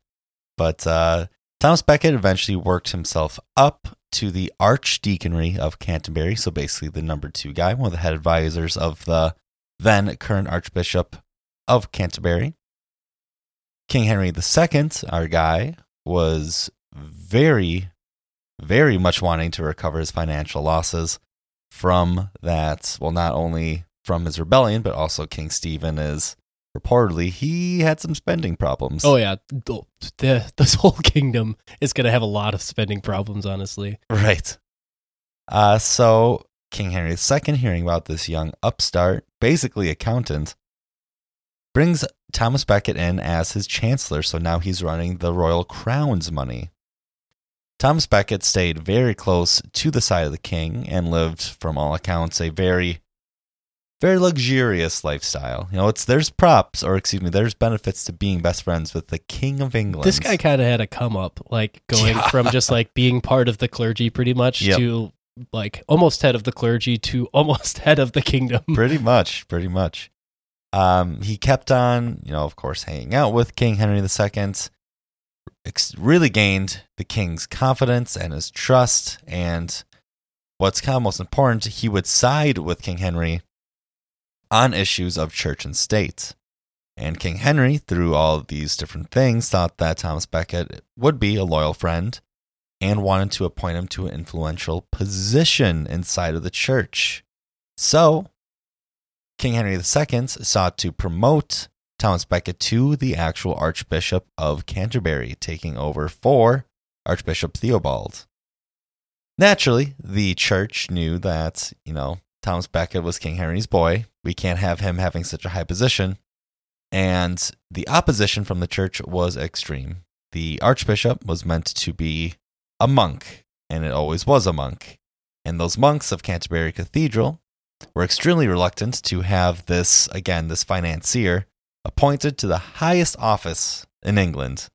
But uh, Thomas Becket eventually worked himself up to the Archdeaconry of Canterbury. So basically, the number two guy, one of the head advisors of the then current Archbishop of Canterbury. King Henry II, our guy, was very, very much wanting to recover his financial losses from that. Well, not only from his rebellion, but also King Stephen is reportedly he had some spending problems. Oh yeah, the, the, this whole kingdom is going to have a lot of spending problems. Honestly, Right. Uh, so King Henry II, hearing about this young upstart, basically accountant, brings Thomas Becket in as his chancellor. So now he's running the royal crown's money. Thomas Becket stayed very close to the side of the king and lived, from all accounts, a very, very luxurious lifestyle. You know, it's there's props, or excuse me, there's benefits to being best friends with the King of England. this guy kind of had a come up, like going Yeah. from just like being part of the clergy, pretty much, Yep. to like almost head of the clergy to almost head of the kingdom. pretty much, pretty much. Um, he kept on, you know, of course, hanging out with King Henry II. Ex- really gained the king's confidence and his trust. And what's kind of most important, he would side with King Henry on issues of church and state. And King Henry, through all these different things, thought that Thomas Becket would be a loyal friend and wanted to appoint him to an influential position inside of the church. So, King Henry II sought to promote Thomas Becket to the actual Archbishop of Canterbury, taking over for Archbishop Theobald. Naturally, the church knew that, you know, Thomas Becket was King Henry's boy. We can't have him having such a high position. And the opposition from the church was extreme. The archbishop was meant to be a monk, and it always was a monk. And those monks of Canterbury Cathedral were extremely reluctant to have this, again, this financier appointed to the highest office in England.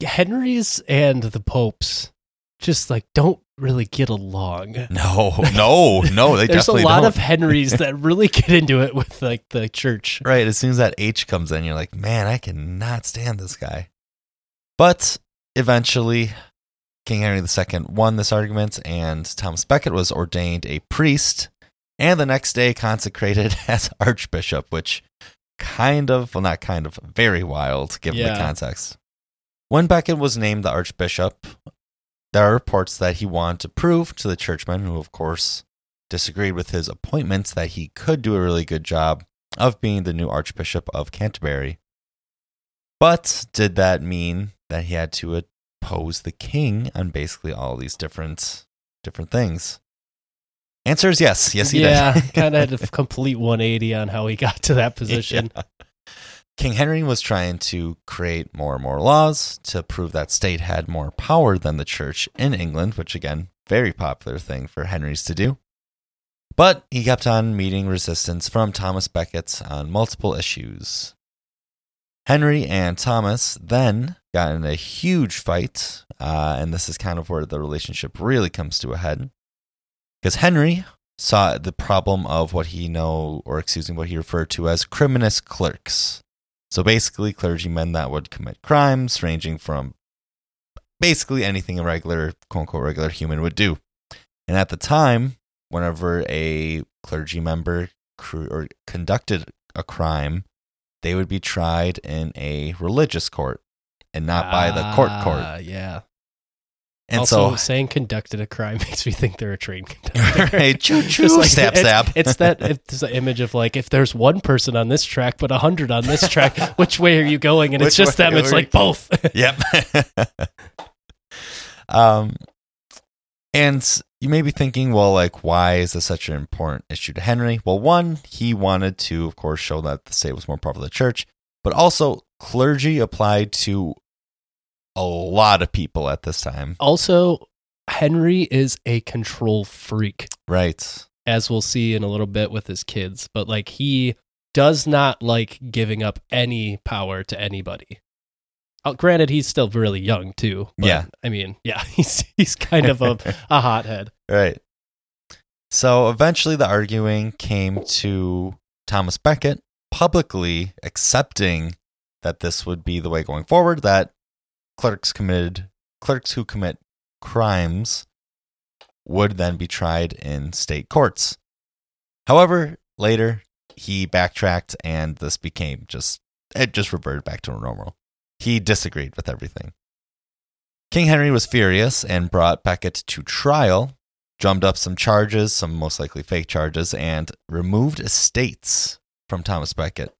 Henry's and the popes just like don't really get along. No, no, no, they There's a definitely lot don't. of Henrys that really get into it with like the church. Right. As soon as that H comes in, you're like, man, I cannot stand this guy. But eventually, King Henry II won this argument, and Thomas Becket was ordained a priest, and the next day consecrated as archbishop, which kind of, well, not kind of, very wild given Yeah. the context. When Becket was named the archbishop, there are reports that he wanted to prove to the churchmen, who of course disagreed with his appointments, that he could do a really good job of being the new Archbishop of Canterbury. But did that mean that he had to oppose the king on basically all these different different things? Answer is yes. Yes, he yeah, did. Yeah, kind of had a complete 180 on how he got to that position. Yeah. King Henry was trying to create more and more laws to prove that state had more power than the church in England, which again, very popular thing for Henrys to do. But he kept on meeting resistance from Thomas Becket on multiple issues. Henry and Thomas then got in a huge fight, uh, and this is kind of where the relationship really comes to a head. Because Henry saw the problem of what he know, or excuse me, what he referred to as criminous clerks. So basically, clergymen that would commit crimes ranging from basically anything a regular, quote unquote, regular human would do. And at the time, whenever a clergy member or conducted a crime, they would be tried in a religious court and not by the court court. Ah, Yeah. And also, so, saying conducted a crime makes me think they're a train conductor. Right, choo choo, like- stab it's. It's that it's the image of like if there's one person on this track but a hundred on this track, which way are you going? And it's just way them. It's like both. yep. um, and you may be thinking, well, like, why is this such an important issue to Henry? Well, one, he wanted to, of course, show that the state was more powerful than the church, but also clergy applied to a lot of people at this time. Also, Henry is a control freak, Right. as we'll see in a little bit with his kids, but like he does not like giving up any power to anybody. Uh, granted, he's still really young too. but, Yeah. I mean, yeah, he's he's kind of a, a hothead. Right. So eventually the arguing came to Thomas Becket publicly accepting that this would be the way going forward, that clerks committed clerks who commit crimes would then be tried in state courts. However, later he backtracked and this became just it just reverted back to normal. He disagreed with everything. King Henry was furious and brought Becket to trial, drummed up some charges, some most likely fake charges, and removed estates from Thomas Becket.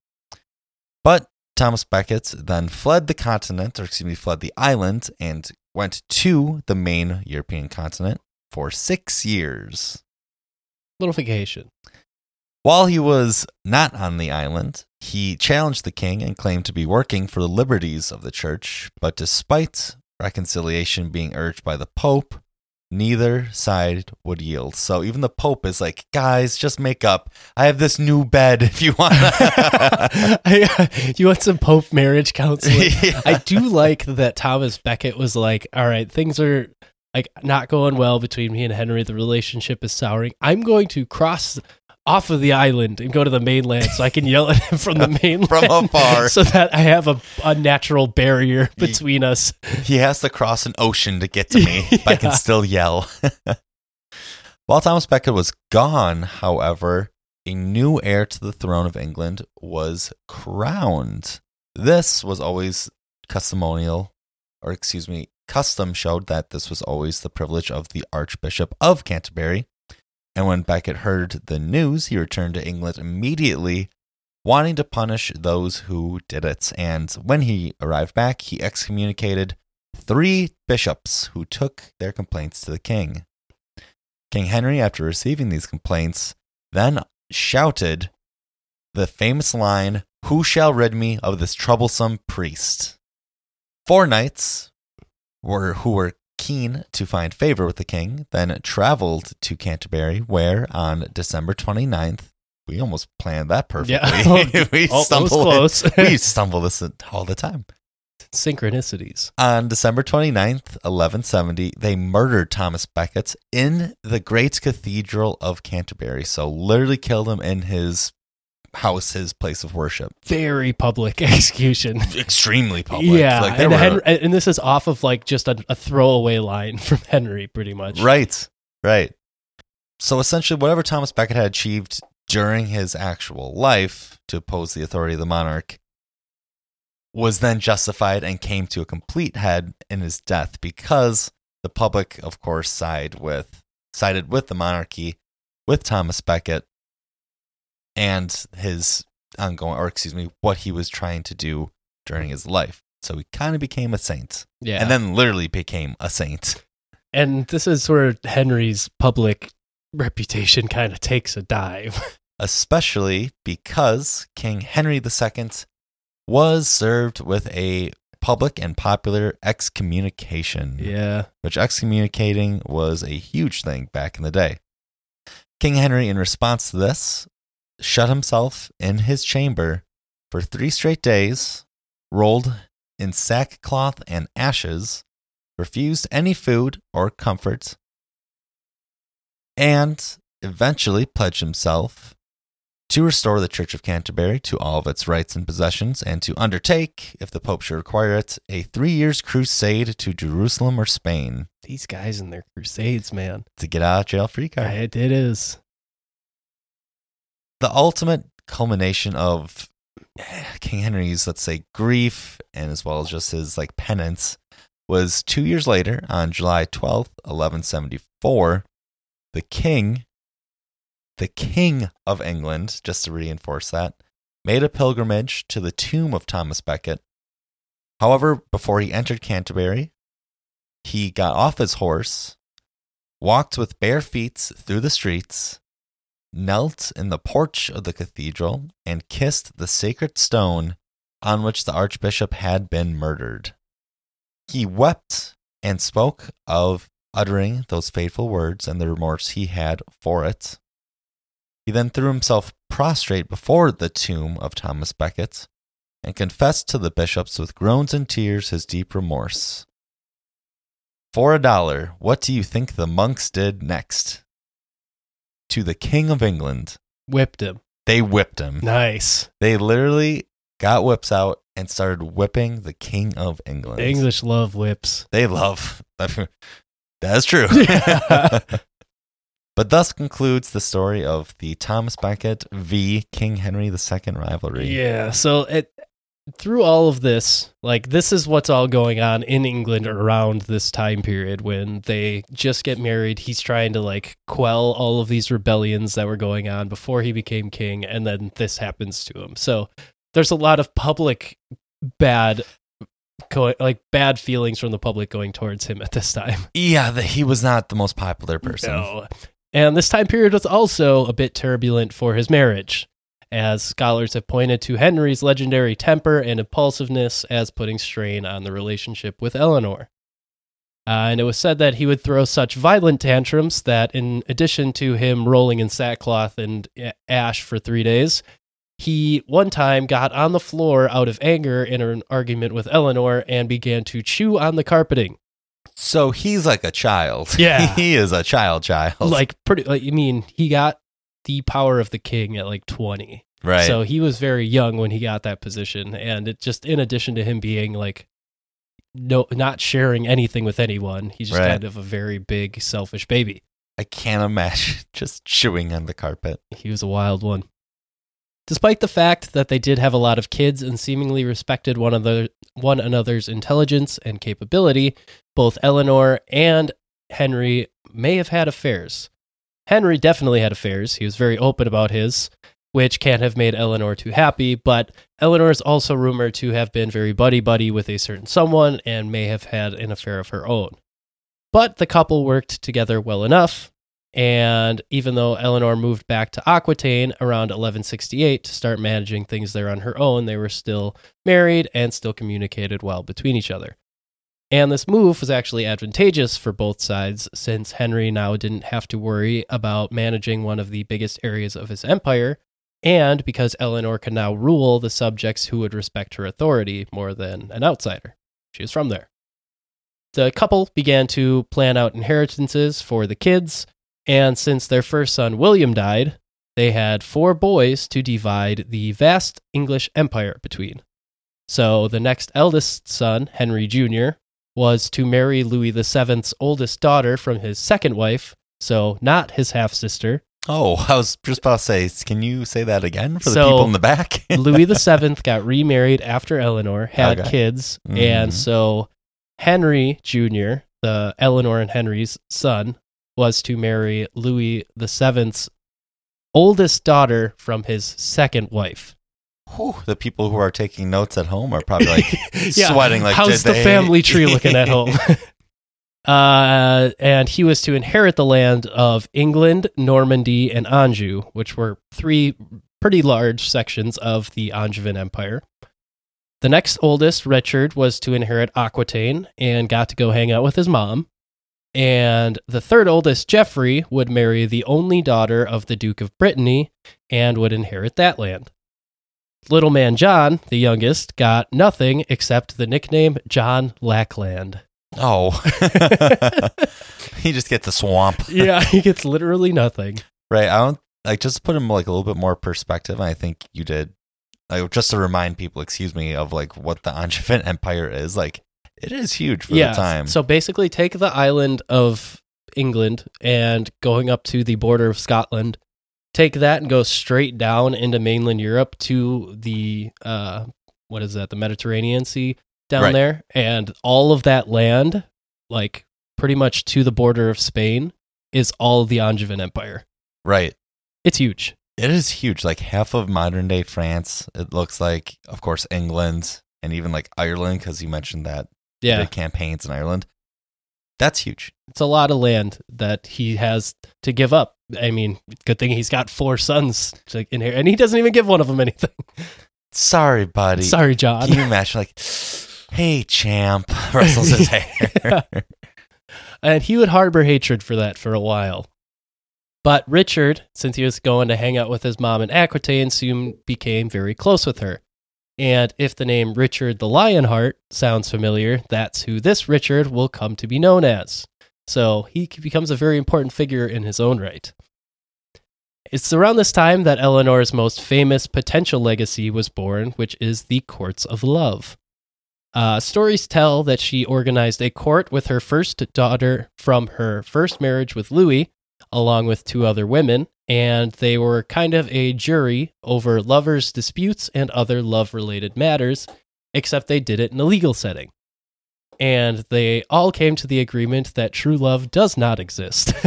But Thomas Becket then fled the continent, or excuse me, fled the island, and went to the main European continent for six years. Little vacation. While he was not on the island, he challenged the king and claimed to be working for the liberties of the church, but despite reconciliation being urged by the pope, neither side would yield. So even the pope is like, "Guys, just make up. I have this new bed if you want." Uh, you want some Pope marriage counseling? Yeah. I do like that Thomas Becket was like, all right, things are like not going well between me and Henry. The relationship is souring. I'm going to cross off of the island and go to the mainland so I can yell at him from the mainland From afar. so that I have a, a natural barrier between us. He has to cross an ocean to get to me, but I can still yell. While Thomas Becket was gone, however, a new heir to the throne of England was crowned. This was always customonial, or excuse me, custom showed that this was always the privilege of the Archbishop of Canterbury. And when Becket heard the news, he returned to England immediately, wanting to punish those who did it. And when he arrived back, he excommunicated three bishops who took their complaints to the king. King Henry, after receiving these complaints, then shouted the famous line, Who shall rid me of this troublesome priest? Four knights were who were keen to find favor with the king, then traveled to Canterbury, where on December 29th, we almost planned that perfectly. Yeah. Oh, we Oh, that was stumble close. we stumble this all the time. Synchronicities. On December 29th, 1170, they murdered Thomas Becket in the great cathedral of Canterbury. So, literally killed him in his house, his place of worship. Very public execution. Extremely public. Yeah, Like, and, were- Henry, and this is off of like just a, a throwaway line from Henry, pretty much. Right, right. So, essentially, whatever Thomas Becket had achieved during his actual life to oppose the authority of the monarch was then justified and came to a complete head in his death because the public, of course, sided with sided with the monarchy, with Thomas Becket, and his ongoing, or excuse me, what he was trying to do during his life. So he kind of became a saint, Yeah, and then literally became a saint. and this is where Henry's public reputation kind of takes a dive. especially because King Henry II was served with a public and popular excommunication, yeah, which excommunicating was a huge thing back in the day. King Henry, in response to this, shut himself in his chamber for three straight days, rolled in sackcloth and ashes, refused any food or comfort, and eventually pledged himself to restore the Church of Canterbury to all of its rights and possessions, and to undertake, if the Pope should require it, a three years crusade to Jerusalem or Spain these guys and their crusades, man. to get out of jail free card. It, it is. The ultimate culmination of eh, King Henry's, let's say, grief and as well as just his like penance was two years later on July 12th, 1174. The king, the king of England, just to reinforce that, made a pilgrimage to the tomb of Thomas Becket. However, before he entered Canterbury, he got off his horse, walked with bare feet through the streets, knelt in the porch of the cathedral, and kissed the sacred stone on which the archbishop had been murdered. He wept and spoke of uttering those fateful words and the remorse he had for it. He then threw himself prostrate before the tomb of Thomas Becket and confessed to the bishops with groans and tears his deep remorse. For a dollar, what do you think the monks did next? To the King of England, Whipped him. they whipped him. Nice. They literally got whips out and started whipping the King of England. The English love whips. They love. That's true. Yeah. but thus concludes the story of the Thomas Becket v. King Henry II rivalry. Yeah. So it through all of this, like this is what's all going on in England around this time period when they just get married. He's trying to like quell all of these rebellions that were going on before he became king, and then this happens to him. So there's a lot of public bad. go- Like bad feelings from the public going towards him at this time. Yeah, the, he was not the most popular person. No. And this time period was also a bit turbulent for his marriage, as scholars have pointed to Henry's legendary temper and impulsiveness as putting strain on the relationship with Eleanor. Uh, and it was said that he would throw such violent tantrums that, in addition to him rolling in sackcloth and ash for three days, he one time got on the floor out of anger in an argument with Eleanor and began to chew on the carpeting. So he's like a child. Yeah. he is a child child. like pretty like I mean, he got the power of the king at like 20. right. So he was very young when he got that position and it just in addition to him being like no not sharing anything with anyone, he's just Right. kind of a very big selfish baby. I can't imagine just chewing on the carpet. He was a wild one. Despite the fact that they did have a lot of kids and seemingly respected one another one another's intelligence and capability, both Eleanor and Henry may have had affairs. Henry definitely had affairs. He was very open about his, which can't have made Eleanor too happy, but Eleanor is also rumored to have been very buddy buddy with a certain someone and may have had an affair of her own. But the couple worked together well enough, and even though Eleanor moved back to Aquitaine around 1168 to start managing things there on her own, they were still married and still communicated well between each other. And this move was actually advantageous for both sides since Henry now didn't have to worry about managing one of the biggest areas of his empire, and because Eleanor could now rule the subjects who would respect her authority more than an outsider. She was from there. The couple began to plan out inheritances for the kids, and since their first son William died, they had four boys to divide the vast English empire between. So the next eldest son, Henry Jr., was to marry Louis VII's oldest daughter from his second wife, so not his half sister. Oh, I was just about to say, can you say that again for the So, people in the back? Louis VII got remarried after Eleanor, had Okay. kids, Mhm. and so Henry Jr., the Eleanor and Henry's son, was to marry Louis VII's oldest daughter from his second wife. Whew, the people who are taking notes at home are probably like Yeah, sweating. Like, how's the they- family tree looking at home? uh, and he was to inherit the land of England, Normandy, and Anjou, which were three pretty large sections of the Angevin Empire. The next oldest, Richard, was to inherit Aquitaine and got to go hang out with his mom. And the third oldest, Geoffrey, would marry the only daughter of the Duke of Brittany and would inherit that land. Little man John, the youngest, got nothing except the nickname John Lackland. Oh, he just gets a swamp, yeah, he gets literally nothing. right? I don't like just to put him like a little bit more perspective. I think you did, like, just to remind people, excuse me, of like what the Angevin Empire is. Like, it is huge for yeah. the time. So basically, take the island of England and going up to the border of Scotland, take that and go straight down into mainland Europe to the uh, what is that? The Mediterranean Sea down Right. there, and all of that land, like pretty much to the border of Spain, is all the Angevin Empire. right. It's huge. It is huge. Like half of modern day France. It looks like, of course, England and even like Ireland, because you mentioned that Yeah. the campaigns in Ireland. That's huge. It's a lot of land that he has to give up. I mean, good thing he's got four sons to inherit, and he doesn't even give one of them anything. Sorry, buddy. Sorry, John. Can you imagine, like, hey, champ, rustles his hair. and he would harbor hatred for that for a while. But Richard, since he was going to hang out with his mom in Aquitaine, soon became very close with her. And if the name Richard the Lionheart sounds familiar, that's who this Richard will come to be known as. So he becomes a very important figure in his own right. It's around this time that Eleanor's most famous potential legacy was born, which is the Courts of Love. Uh, stories tell that she organized a court with her first daughter from her first marriage with Louis, along with two other women, and they were kind of a jury over lovers' disputes and other love related matters, except they did it in a legal setting. And they all came to the agreement that true love does not exist.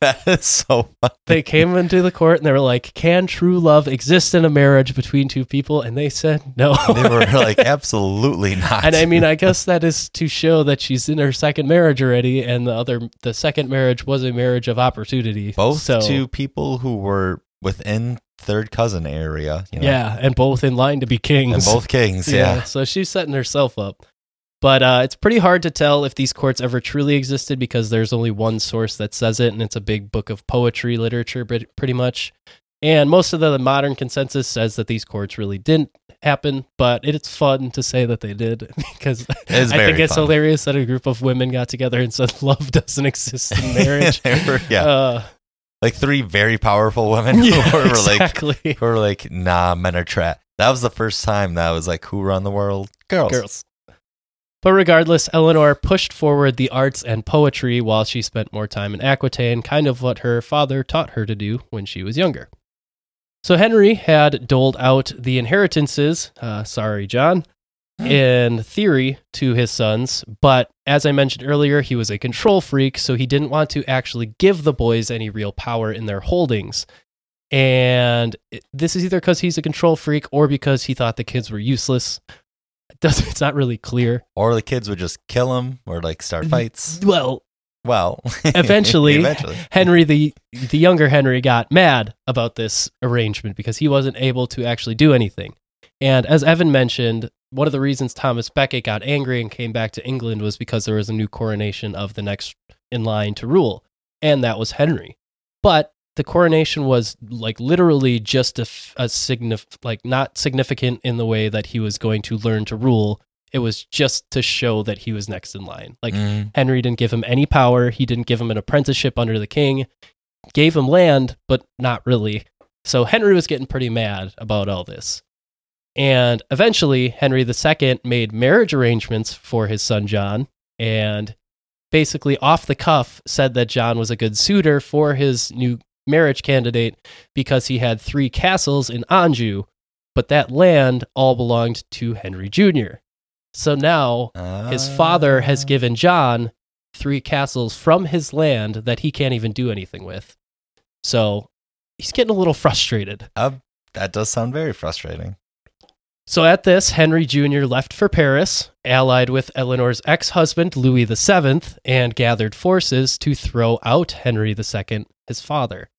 that is so funny. they came into the court and they were like, Can true love exist in a marriage between two people? And they said no. They were like, absolutely not. and I mean, I guess that is to show that she's in her second marriage already, and the other, the second marriage was a marriage of opportunity. both so, two people who were within third cousin area. You know, yeah, and both in line to be kings. and both kings. Yeah, So she's setting herself up. But uh, it's pretty hard to tell if these courts ever truly existed because there's only one source that says it, and it's a big book of poetry literature, pretty much. And most of the modern consensus says that these courts really didn't happen, but it's fun to say that they did because I think it's fun. hilarious that a group of women got together and said love doesn't exist in marriage. Were- yeah, Uh, like three very powerful women who yeah, were like, exactly. who were like, nah, men are trash. That was the first time that was like, who run the world? Girls. girls. But regardless, Eleanor pushed forward the arts and poetry while she spent more time in Aquitaine, kind of what her father taught her to do when she was younger. So Henry had doled out the inheritances, uh, sorry, John, Mm. in theory to his sons, but as I mentioned earlier, he was a control freak, so he didn't want to actually give the boys any real power in their holdings. And this is either because he's a control freak or because he thought the kids were useless. It's not really clear. Or the kids would just kill him or like start fights. Well, Well, Eventually- eventually. Henry the the younger Henry got mad about this arrangement because he wasn't able to actually do anything. And as Evan mentioned, one of the reasons Thomas Becket got angry and came back to England was because there was a new coronation of the next in line to rule, and that was Henry. But the coronation was like literally just a, a signif- like not significant in the way that he was going to learn to rule. It was just to show that he was next in line. Like Mm. Henry didn't give him any power. He didn't give him an apprenticeship under the king. Gave him land, but not really. So Henry was getting pretty mad about all this. And eventually, Henry II made marriage arrangements for his son John and basically off the cuff said that John was a good suitor for his new marriage candidate because he had three castles in Anjou, but that land all belonged to Henry Jr. So now his father has Ah. given John three castles from his land that he can't even do anything with. So he's getting a little frustrated. Uh, that does sound very frustrating. So at this, Henry Jr. left for Paris, allied with Eleanor's ex husband, Louis VII, and gathered forces to throw out Henry II, his father.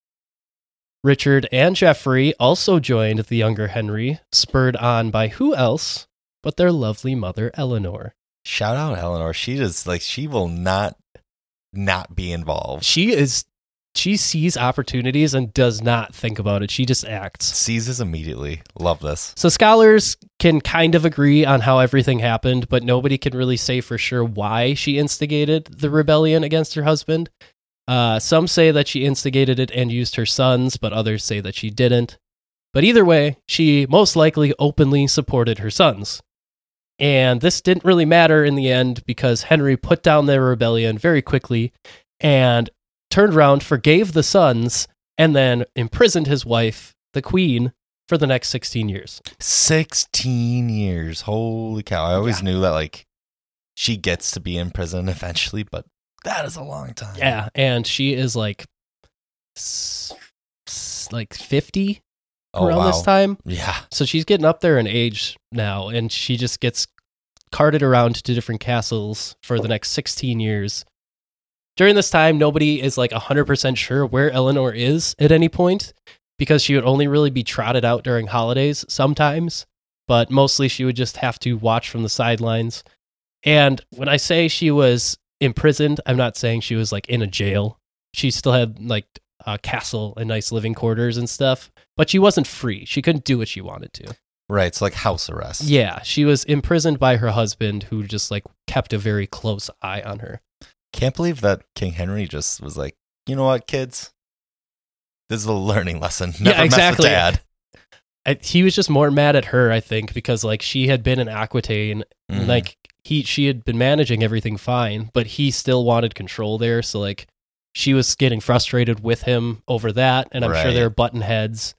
Richard and Geoffrey also joined the younger Henry, spurred on by who else but their lovely mother, Eleanor. Shout out Eleanor. She just like she will not not be involved. She is, she sees opportunities and does not think about it. She just acts. Seizes immediately. Love this. So scholars can kind of agree on how everything happened, but nobody can really say for sure why she instigated the rebellion against her husband. Uh, some say that she instigated it and used her sons, but others say that she didn't. But either way, she most likely openly supported her sons. And this didn't really matter in the end because Henry put down their rebellion very quickly and turned around, forgave the sons, and then imprisoned his wife, the queen, for the next 16 years. 16 years. Holy cow. I always knew that like she gets to be in prison eventually, but that is a long time. Yeah, and she is like s- s- like 50 Oh, around wow. this time. Yeah. So she's getting up there in age now and she just gets carted around to different castles for the next 16 years. During this time, nobody is like 100% sure where Eleanor is at any point because she would only really be trotted out during holidays sometimes, but mostly she would just have to watch from the sidelines. And when I say she was imprisoned, I'm not saying she was like in a jail. She still had like a castle and nice living quarters and stuff, but she wasn't free. She couldn't do what she wanted to. Right. It's like house arrest. Yeah, she was imprisoned by her husband who just like kept a very close eye on her. Can't believe that King Henry just was like, you know what, kids? This is a learning lesson. Never exactly. mess with dad. I, he was just more mad at her, I think, because like she had been in Aquitaine, Mhm. like he she had been managing everything fine, but he still wanted control there. So like she was getting frustrated with him over that, and I'm sure Right. they were button heads.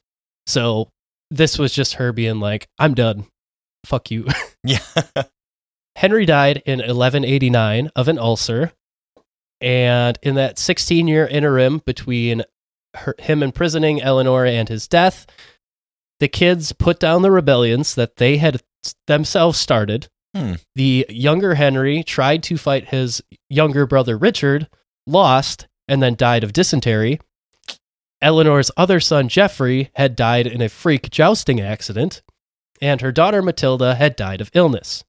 So this was just her being like, "I'm done, fuck you." yeah. Henry died in 1189 of an ulcer. And in that 16 year interim between her, him imprisoning Eleanor and his death, the kids put down the rebellions that they had themselves started. Hmm. The younger Henry tried to fight his younger brother Richard, lost, and then died of dysentery. Eleanor's other son Geoffrey had died in a freak jousting accident, and her daughter Matilda had died of illness.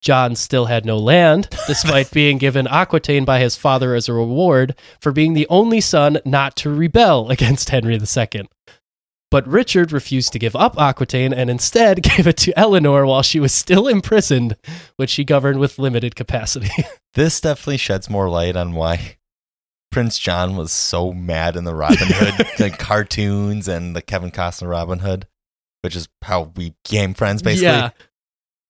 John still had no land, despite being given Aquitaine by his father as a reward for being the only son not to rebel against Henry II. But Richard refused to give up Aquitaine and instead gave it to Eleanor while she was still imprisoned, which she governed with limited capacity. This definitely sheds more light on why Prince John was so mad in the Robin Hood like cartoons and the Kevin Costner Robin Hood, which is how we became friends basically. Yeah,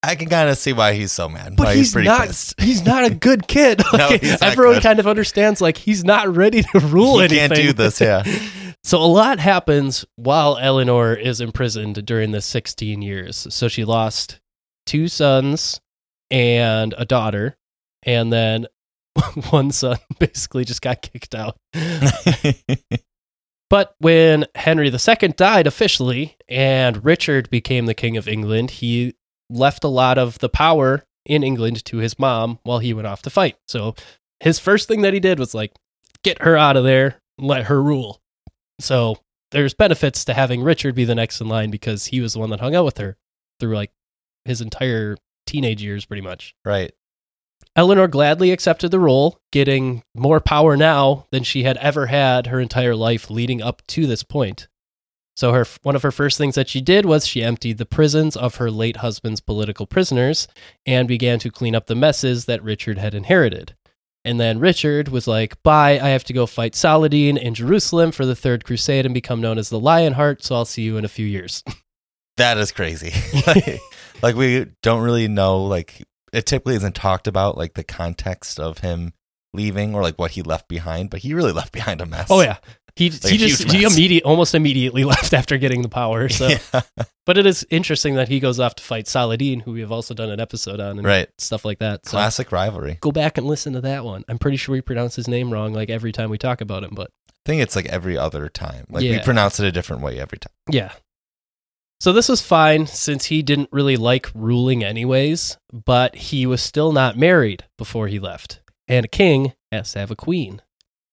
I can kind of see why he's so mad. but why he's not. pissed. He's not a good kid. No, Like, he's not everyone good. kind of understands. Like he's not ready to rule He anything. can't do this, yeah. So a lot happens while Eleanor is imprisoned during the 16 years. So she lost two sons and a daughter, and then one son basically just got kicked out. But when Henry II died officially and Richard became the King of England, he left a lot of the power in England to his mom while he went off to fight. So his first thing that he did was like, get her out of there, let her rule. So there's benefits to having Richard be the next in line because he was the one that hung out with her through like his entire teenage years, pretty much. right. Eleanor gladly accepted the role, getting more power now than she had ever had her entire life leading up to this point. So her one of her first things that she did was she emptied the prisons of her late husband's political prisoners and began to clean up the messes that Richard had inherited. And then Richard was like, "Bye, I have to go fight Saladin in Jerusalem for the Third Crusade and become known as the Lionheart, so I'll see you in a few years." That is crazy. like, like we don't really know like it typically isn't talked about like the context of him leaving or like what he left behind, but he really left behind a mess. oh yeah. He, Like he just he immediate almost immediately left after getting the power. So Yeah. But it is interesting that he goes off to fight Saladin, who we have also done an episode on, and Right. stuff like that. So Classic rivalry. go back and listen to that one. I'm pretty sure we pronounce his name wrong like every time we talk about him, but I think it's like every other time. Like we pronounce it a different way every time. yeah. So this was fine since he didn't really like ruling anyways, but he was still not married before he left. And a king has to have a queen.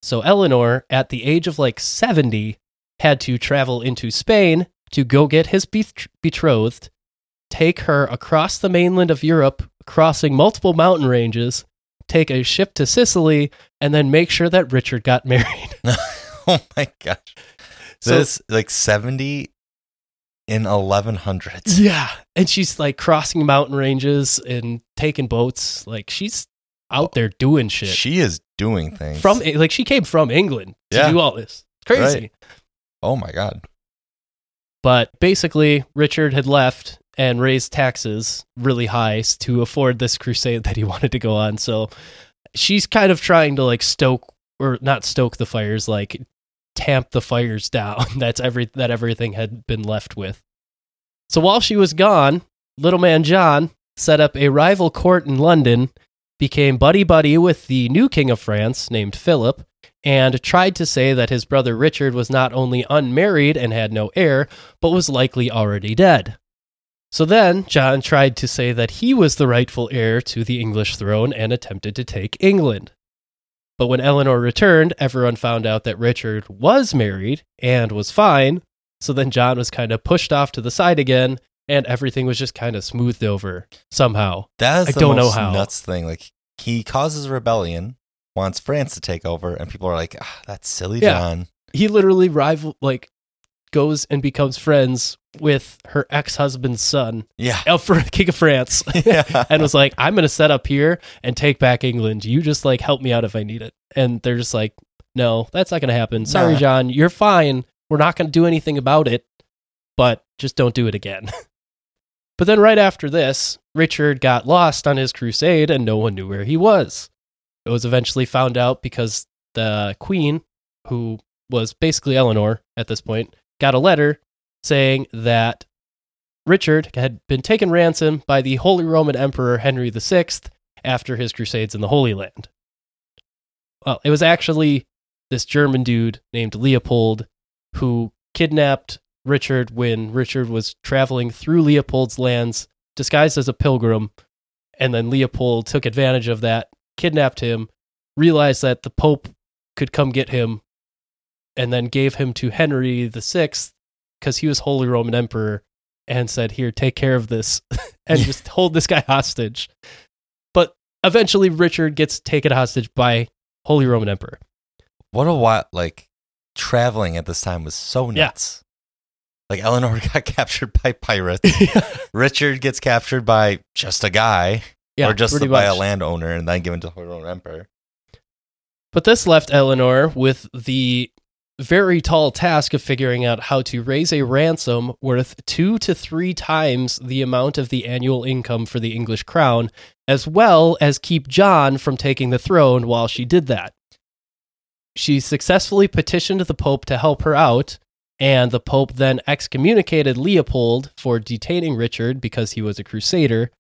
So Eleanor, at the age of like 70, had to travel into Spain to go get his betrothed, take her across the mainland of Europe, crossing multiple mountain ranges, take a ship to Sicily, and then make sure that Richard got married. oh my gosh. So- this like 70 in 1100s. Yeah. And she's like crossing mountain ranges and taking boats. Like she's out oh, there doing shit. She is doing things. from like she came from England to Yeah. do all this. It's crazy. Right. Oh my god. But basically, Richard had left and raised taxes really high to afford this crusade that he wanted to go on. So she's kind of trying to like stoke or not stoke the fires, like tamp the fires down. That's every that everything had been left with. So while she was gone, little man John set up a rival court in London, became buddy buddy with the new king of France named Philip, and tried to say that his brother Richard was not only unmarried and had no heir, but was likely already dead. So then John tried to say that he was the rightful heir to the English throne and attempted to take England. But when Eleanor returned, everyone found out that Richard was married and was fine. So then John was kind of pushed off to the side again, and everything was just kind of smoothed over somehow. That is I the don't know how. nuts thing. Like he causes a rebellion, wants France to take over, and people are like, ah, "That's silly, Yeah. John." He literally rival like goes and becomes friends with her ex-husband's son, Yeah, for King of France. yeah. and was like, I'm going to set up here and take back England. You just like help me out if I need it. And they're just like, no, that's not going to happen. Sorry, Nah. John. You're fine. We're not going to do anything about it, but just don't do it again. but then right after this, Richard got lost on his crusade and no one knew where he was. It was eventually found out because the queen, who was basically Eleanor at this point, got a letter saying that Richard had been taken ransom by the Holy Roman Emperor Henry VI after his crusades in the Holy Land. Well, it was actually this German dude named Leopold who kidnapped Richard when Richard was traveling through Leopold's lands disguised as a pilgrim. And then Leopold took advantage of that, kidnapped him, realized that the Pope could come get him, and then gave him to Henry VI because he was Holy Roman Emperor and said, Here, take care of this and just hold this guy hostage. But eventually, Richard gets taken hostage by Holy Roman Emperor. What a wild like traveling at this time was so Yeah. Like Eleanor got captured by pirates. Richard gets captured by just a guy, yeah, or just pretty by a landowner, and then given to the Roman Emperor. But this left Eleanor with the very tall task of figuring out how to raise a ransom worth two to three times the amount of the annual income for the English crown, as well as keep John from taking the throne while she did that. She successfully petitioned the Pope to help her out, and the Pope then excommunicated Leopold for detaining Richard because he was a crusader.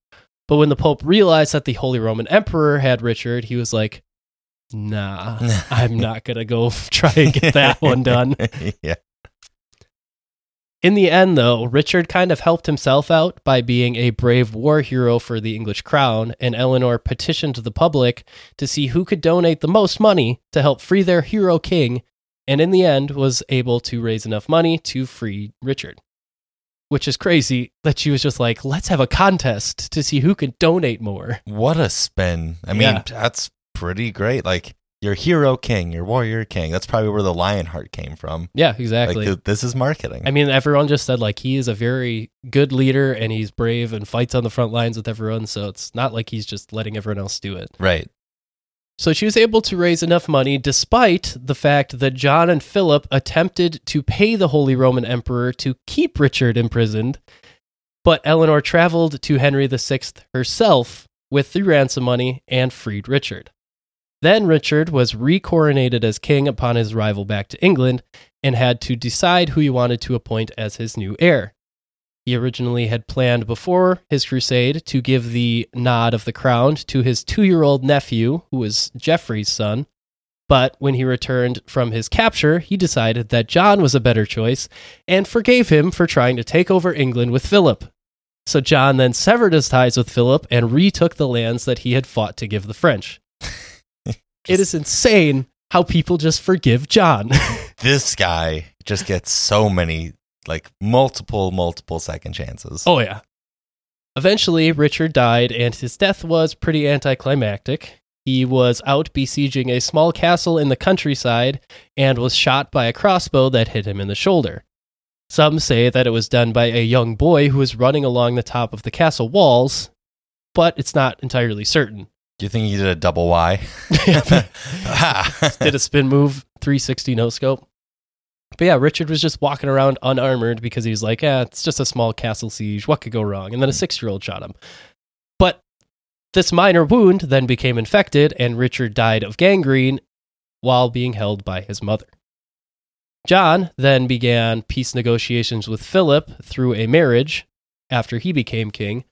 But when the Pope realized that the Holy Roman Emperor had Richard, he was like, nah, I'm not going to go try and get that one done. yeah. In the end, though, Richard kind of helped himself out by being a brave war hero for the English crown, and Eleanor petitioned the public to see who could donate the most money to help free their hero king, and in the end was able to raise enough money to free Richard. Which is crazy that she was just like, let's have a contest to see who can donate more. What a spin. I mean, Yeah. that's pretty great. Like your hero king, your warrior king. That's probably where the Lionheart came from. Yeah, exactly. Like th- this is marketing. I mean, everyone just said like he is a very good leader and he's brave and fights on the front lines with everyone. So it's not like he's just letting everyone else do it. right. So she was able to raise enough money despite the fact that John and Philip attempted to pay the Holy Roman Emperor to keep Richard imprisoned. But Eleanor traveled to Henry VI herself with the ransom money and freed Richard. Then Richard was recoronated as king upon his arrival back to England and had to decide who he wanted to appoint as his new heir. He originally had planned before his crusade to give the nod of the crown to his two year old nephew, who was Geoffrey's son. But when he returned from his capture, he decided that John was a better choice and forgave him for trying to take over England with Philip. So John then severed his ties with Philip and retook the lands that he had fought to give the French. it is insane how people just forgive John. This guy just gets so many, like multiple, multiple second chances. Oh, yeah. Eventually, Richard died, and his death was pretty anticlimactic. He was out besieging a small castle in the countryside and was shot by a crossbow that hit him in the shoulder. Some say that it was done by a young boy who was running along the top of the castle walls, but it's not entirely certain. Do you think he did a double Y? Ah. Did a spin move, 360 no scope. But yeah, Richard was just walking around unarmored because he was like, yeah, it's just a small castle siege. What could go wrong? And then a hmm. six year old shot him. But this minor wound then became infected, and Richard died of gangrene while being held by his mother. John then began peace negotiations with Philip through a marriage after he became king.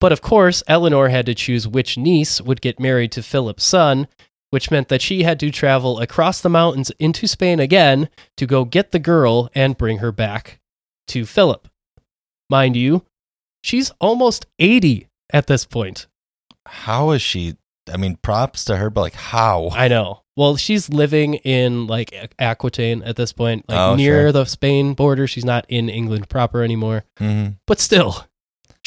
But of course, Eleanor had to choose which niece would get married to Philip's son, which meant that she had to travel across the mountains into Spain again to go get the girl and bring her back to Philip. Mind you, She's almost 80 at this point. How is she? I mean, props to her, but like, how? I know. Well, she's living in like Aquitaine at this point, like Oh, near sure. the Spain border. She's not in England proper anymore, Mhm. but still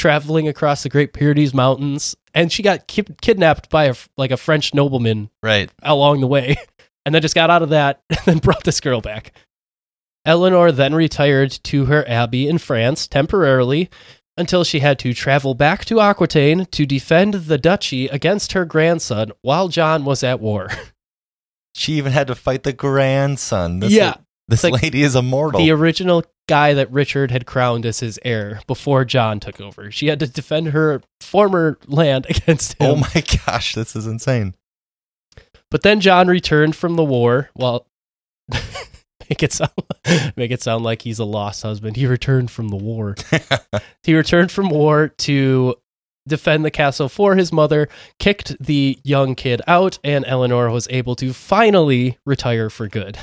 traveling across the Great Pyrenees Mountains. And she got ki- kidnapped by a, like a French nobleman Right. along the way, and then just got out of that and then brought this girl back. Eleanor then retired to her abbey in France temporarily until she had to travel back to Aquitaine to defend the duchy against her grandson while John was at war. She even had to fight the grandson. This Yeah. This Like, lady is immortal. The original guy that Richard had crowned as his heir before John took over. She had to defend her former land against him. oh my gosh, this is insane. But then John returned from the war. Well, make it sound make it sound like he's a lost husband. He returned from the war. he returned from war to defend the castle for his mother, kicked the young kid out, and Eleanor was able to finally retire for good.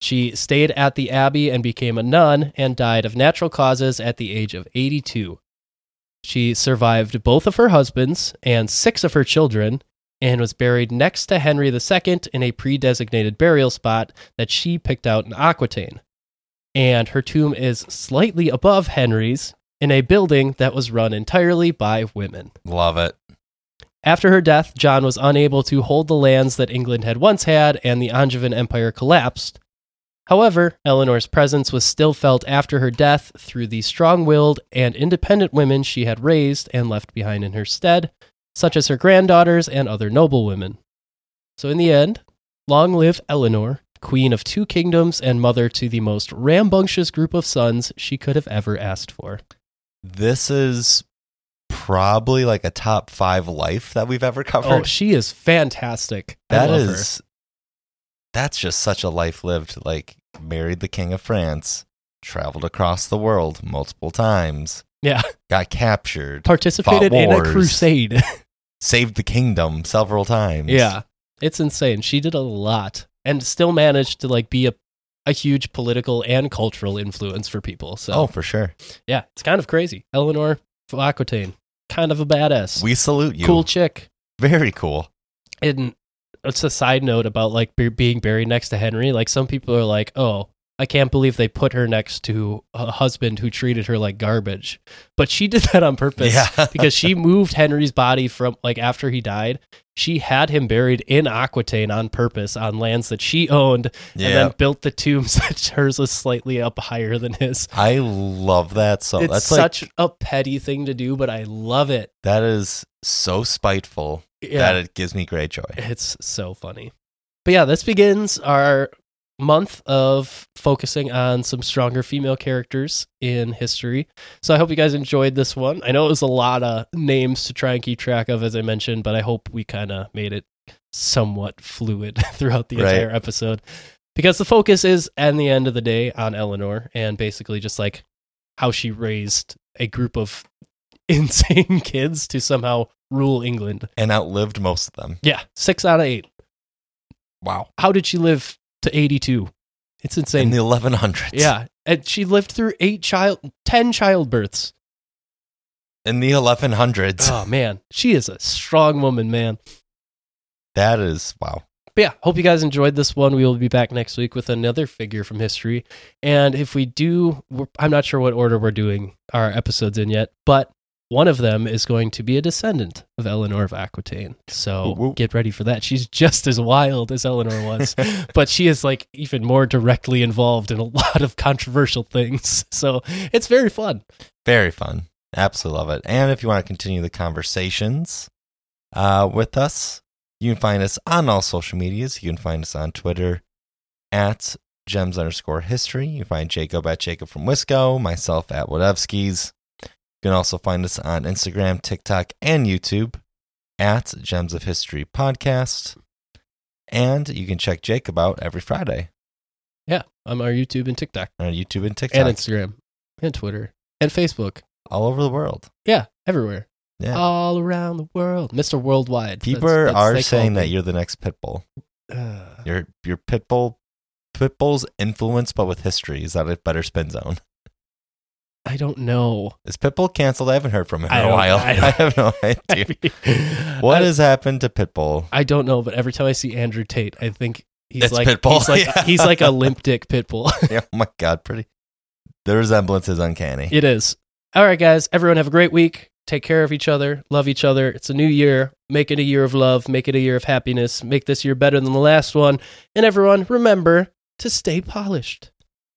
She stayed at the abbey and became a nun and died of natural causes at the age of 82. She survived both of her husbands and six of her children and was buried next to Henry II in a pre designated burial spot that she picked out in Aquitaine. And her tomb is slightly above Henry's in a building that was run entirely by women. Love it. After her death, John was unable to hold the lands that England had once had, and the Angevin Empire collapsed. However, Eleanor's presence was still felt after her death through the strong willed and independent women she had raised and left behind in her stead, such as her granddaughters and other noblewomen. So, in the end, long live Eleanor, queen of two kingdoms and mother to the most rambunctious group of sons she could have ever asked for. This is probably like a top five life that we've ever covered. Oh, she is fantastic. That her. that's just such a life lived. Like married the king of France, traveled across the world multiple times, Yeah. got captured, participated in a crusade. saved the kingdom several times. yeah. It's insane. She did a lot and still managed to like be a, a huge political and cultural influence for people. So Oh, for sure. yeah, it's kind of crazy. Eleanor of Aquitaine, kind of a badass. We salute you. cool chick. Very cool. And it's a side note about like be- being buried next to Henry. Like some people are like, oh, I can't believe they put her next to a husband who treated her like garbage. But she did that on purpose. Yeah. because she moved Henry's body from like after he died. She had him buried in Aquitaine on purpose on lands that she owned, Yeah. and then built the tombs that hers was slightly up higher than his. I love that so it's that's such like a petty thing to do, but I love it. that is so spiteful Yeah, that it gives me great joy. it's so funny. But yeah, this begins our month of focusing on some stronger female characters in history. So I hope you guys enjoyed this one. I know it was a lot of names to try and keep track of, as I mentioned, but I hope we kind of made it somewhat fluid throughout the Right. entire episode. Because the focus is, at the end of the day, on Eleanor and basically just like how she raised a group of insane kids to somehow rule England. And outlived most of them. Yeah, six out of eight Wow. how did she live to 82 it's insane. In the 1100s. yeah and she lived through eight child 10 childbirths In the 1100s. oh man she is a strong woman man That is, wow. but yeah hope you guys enjoyed this one we will be back next week with another figure from history and if we do we're, i'm not sure what order we're doing our episodes in yet but one of them is going to be a descendant of Eleanor of Aquitaine. So whoop. get ready for that. She's just as wild as Eleanor was. but she is like even more directly involved in a lot of controversial things. So it's very fun. Very fun. Absolutely love it. And if you want to continue the conversations uh, with us, you can find us on all social medias. You can find us on Twitter at gems underscore history. You can find Jacob at Jacob from Wisco, myself at Whatevskis. You can also find us on Instagram, TikTok, and YouTube at Gems of History Podcast. And you can check Jacob out every Friday Yeah, I'm our YouTube and TikTok on YouTube and TikTok and Instagram and Twitter and Facebook. all over the world. Yeah, everywhere. Yeah. All around the world. Mr. Worldwide. People That's- that's- are saying that you're the next Pitbull. Uh, Your your Pitbull Pitbull's influence, but with history. Is that a better spin zone? I don't know. Is Pitbull canceled? I haven't heard from him in a while. I I, have no idea. What I, has happened to Pitbull? I don't know, but every time I see Andrew Tate, I think he's It's like Pitbull. he's like Yeah. he's like a limp dick pitbull. Yeah, oh my god, pretty. The resemblance is uncanny. it is. All right, guys. Everyone have a great week. Take care of each other. Love each other. It's a new year. Make it a year of love. Make it a year of happiness. Make this year better than the last one. And everyone, remember to stay polished.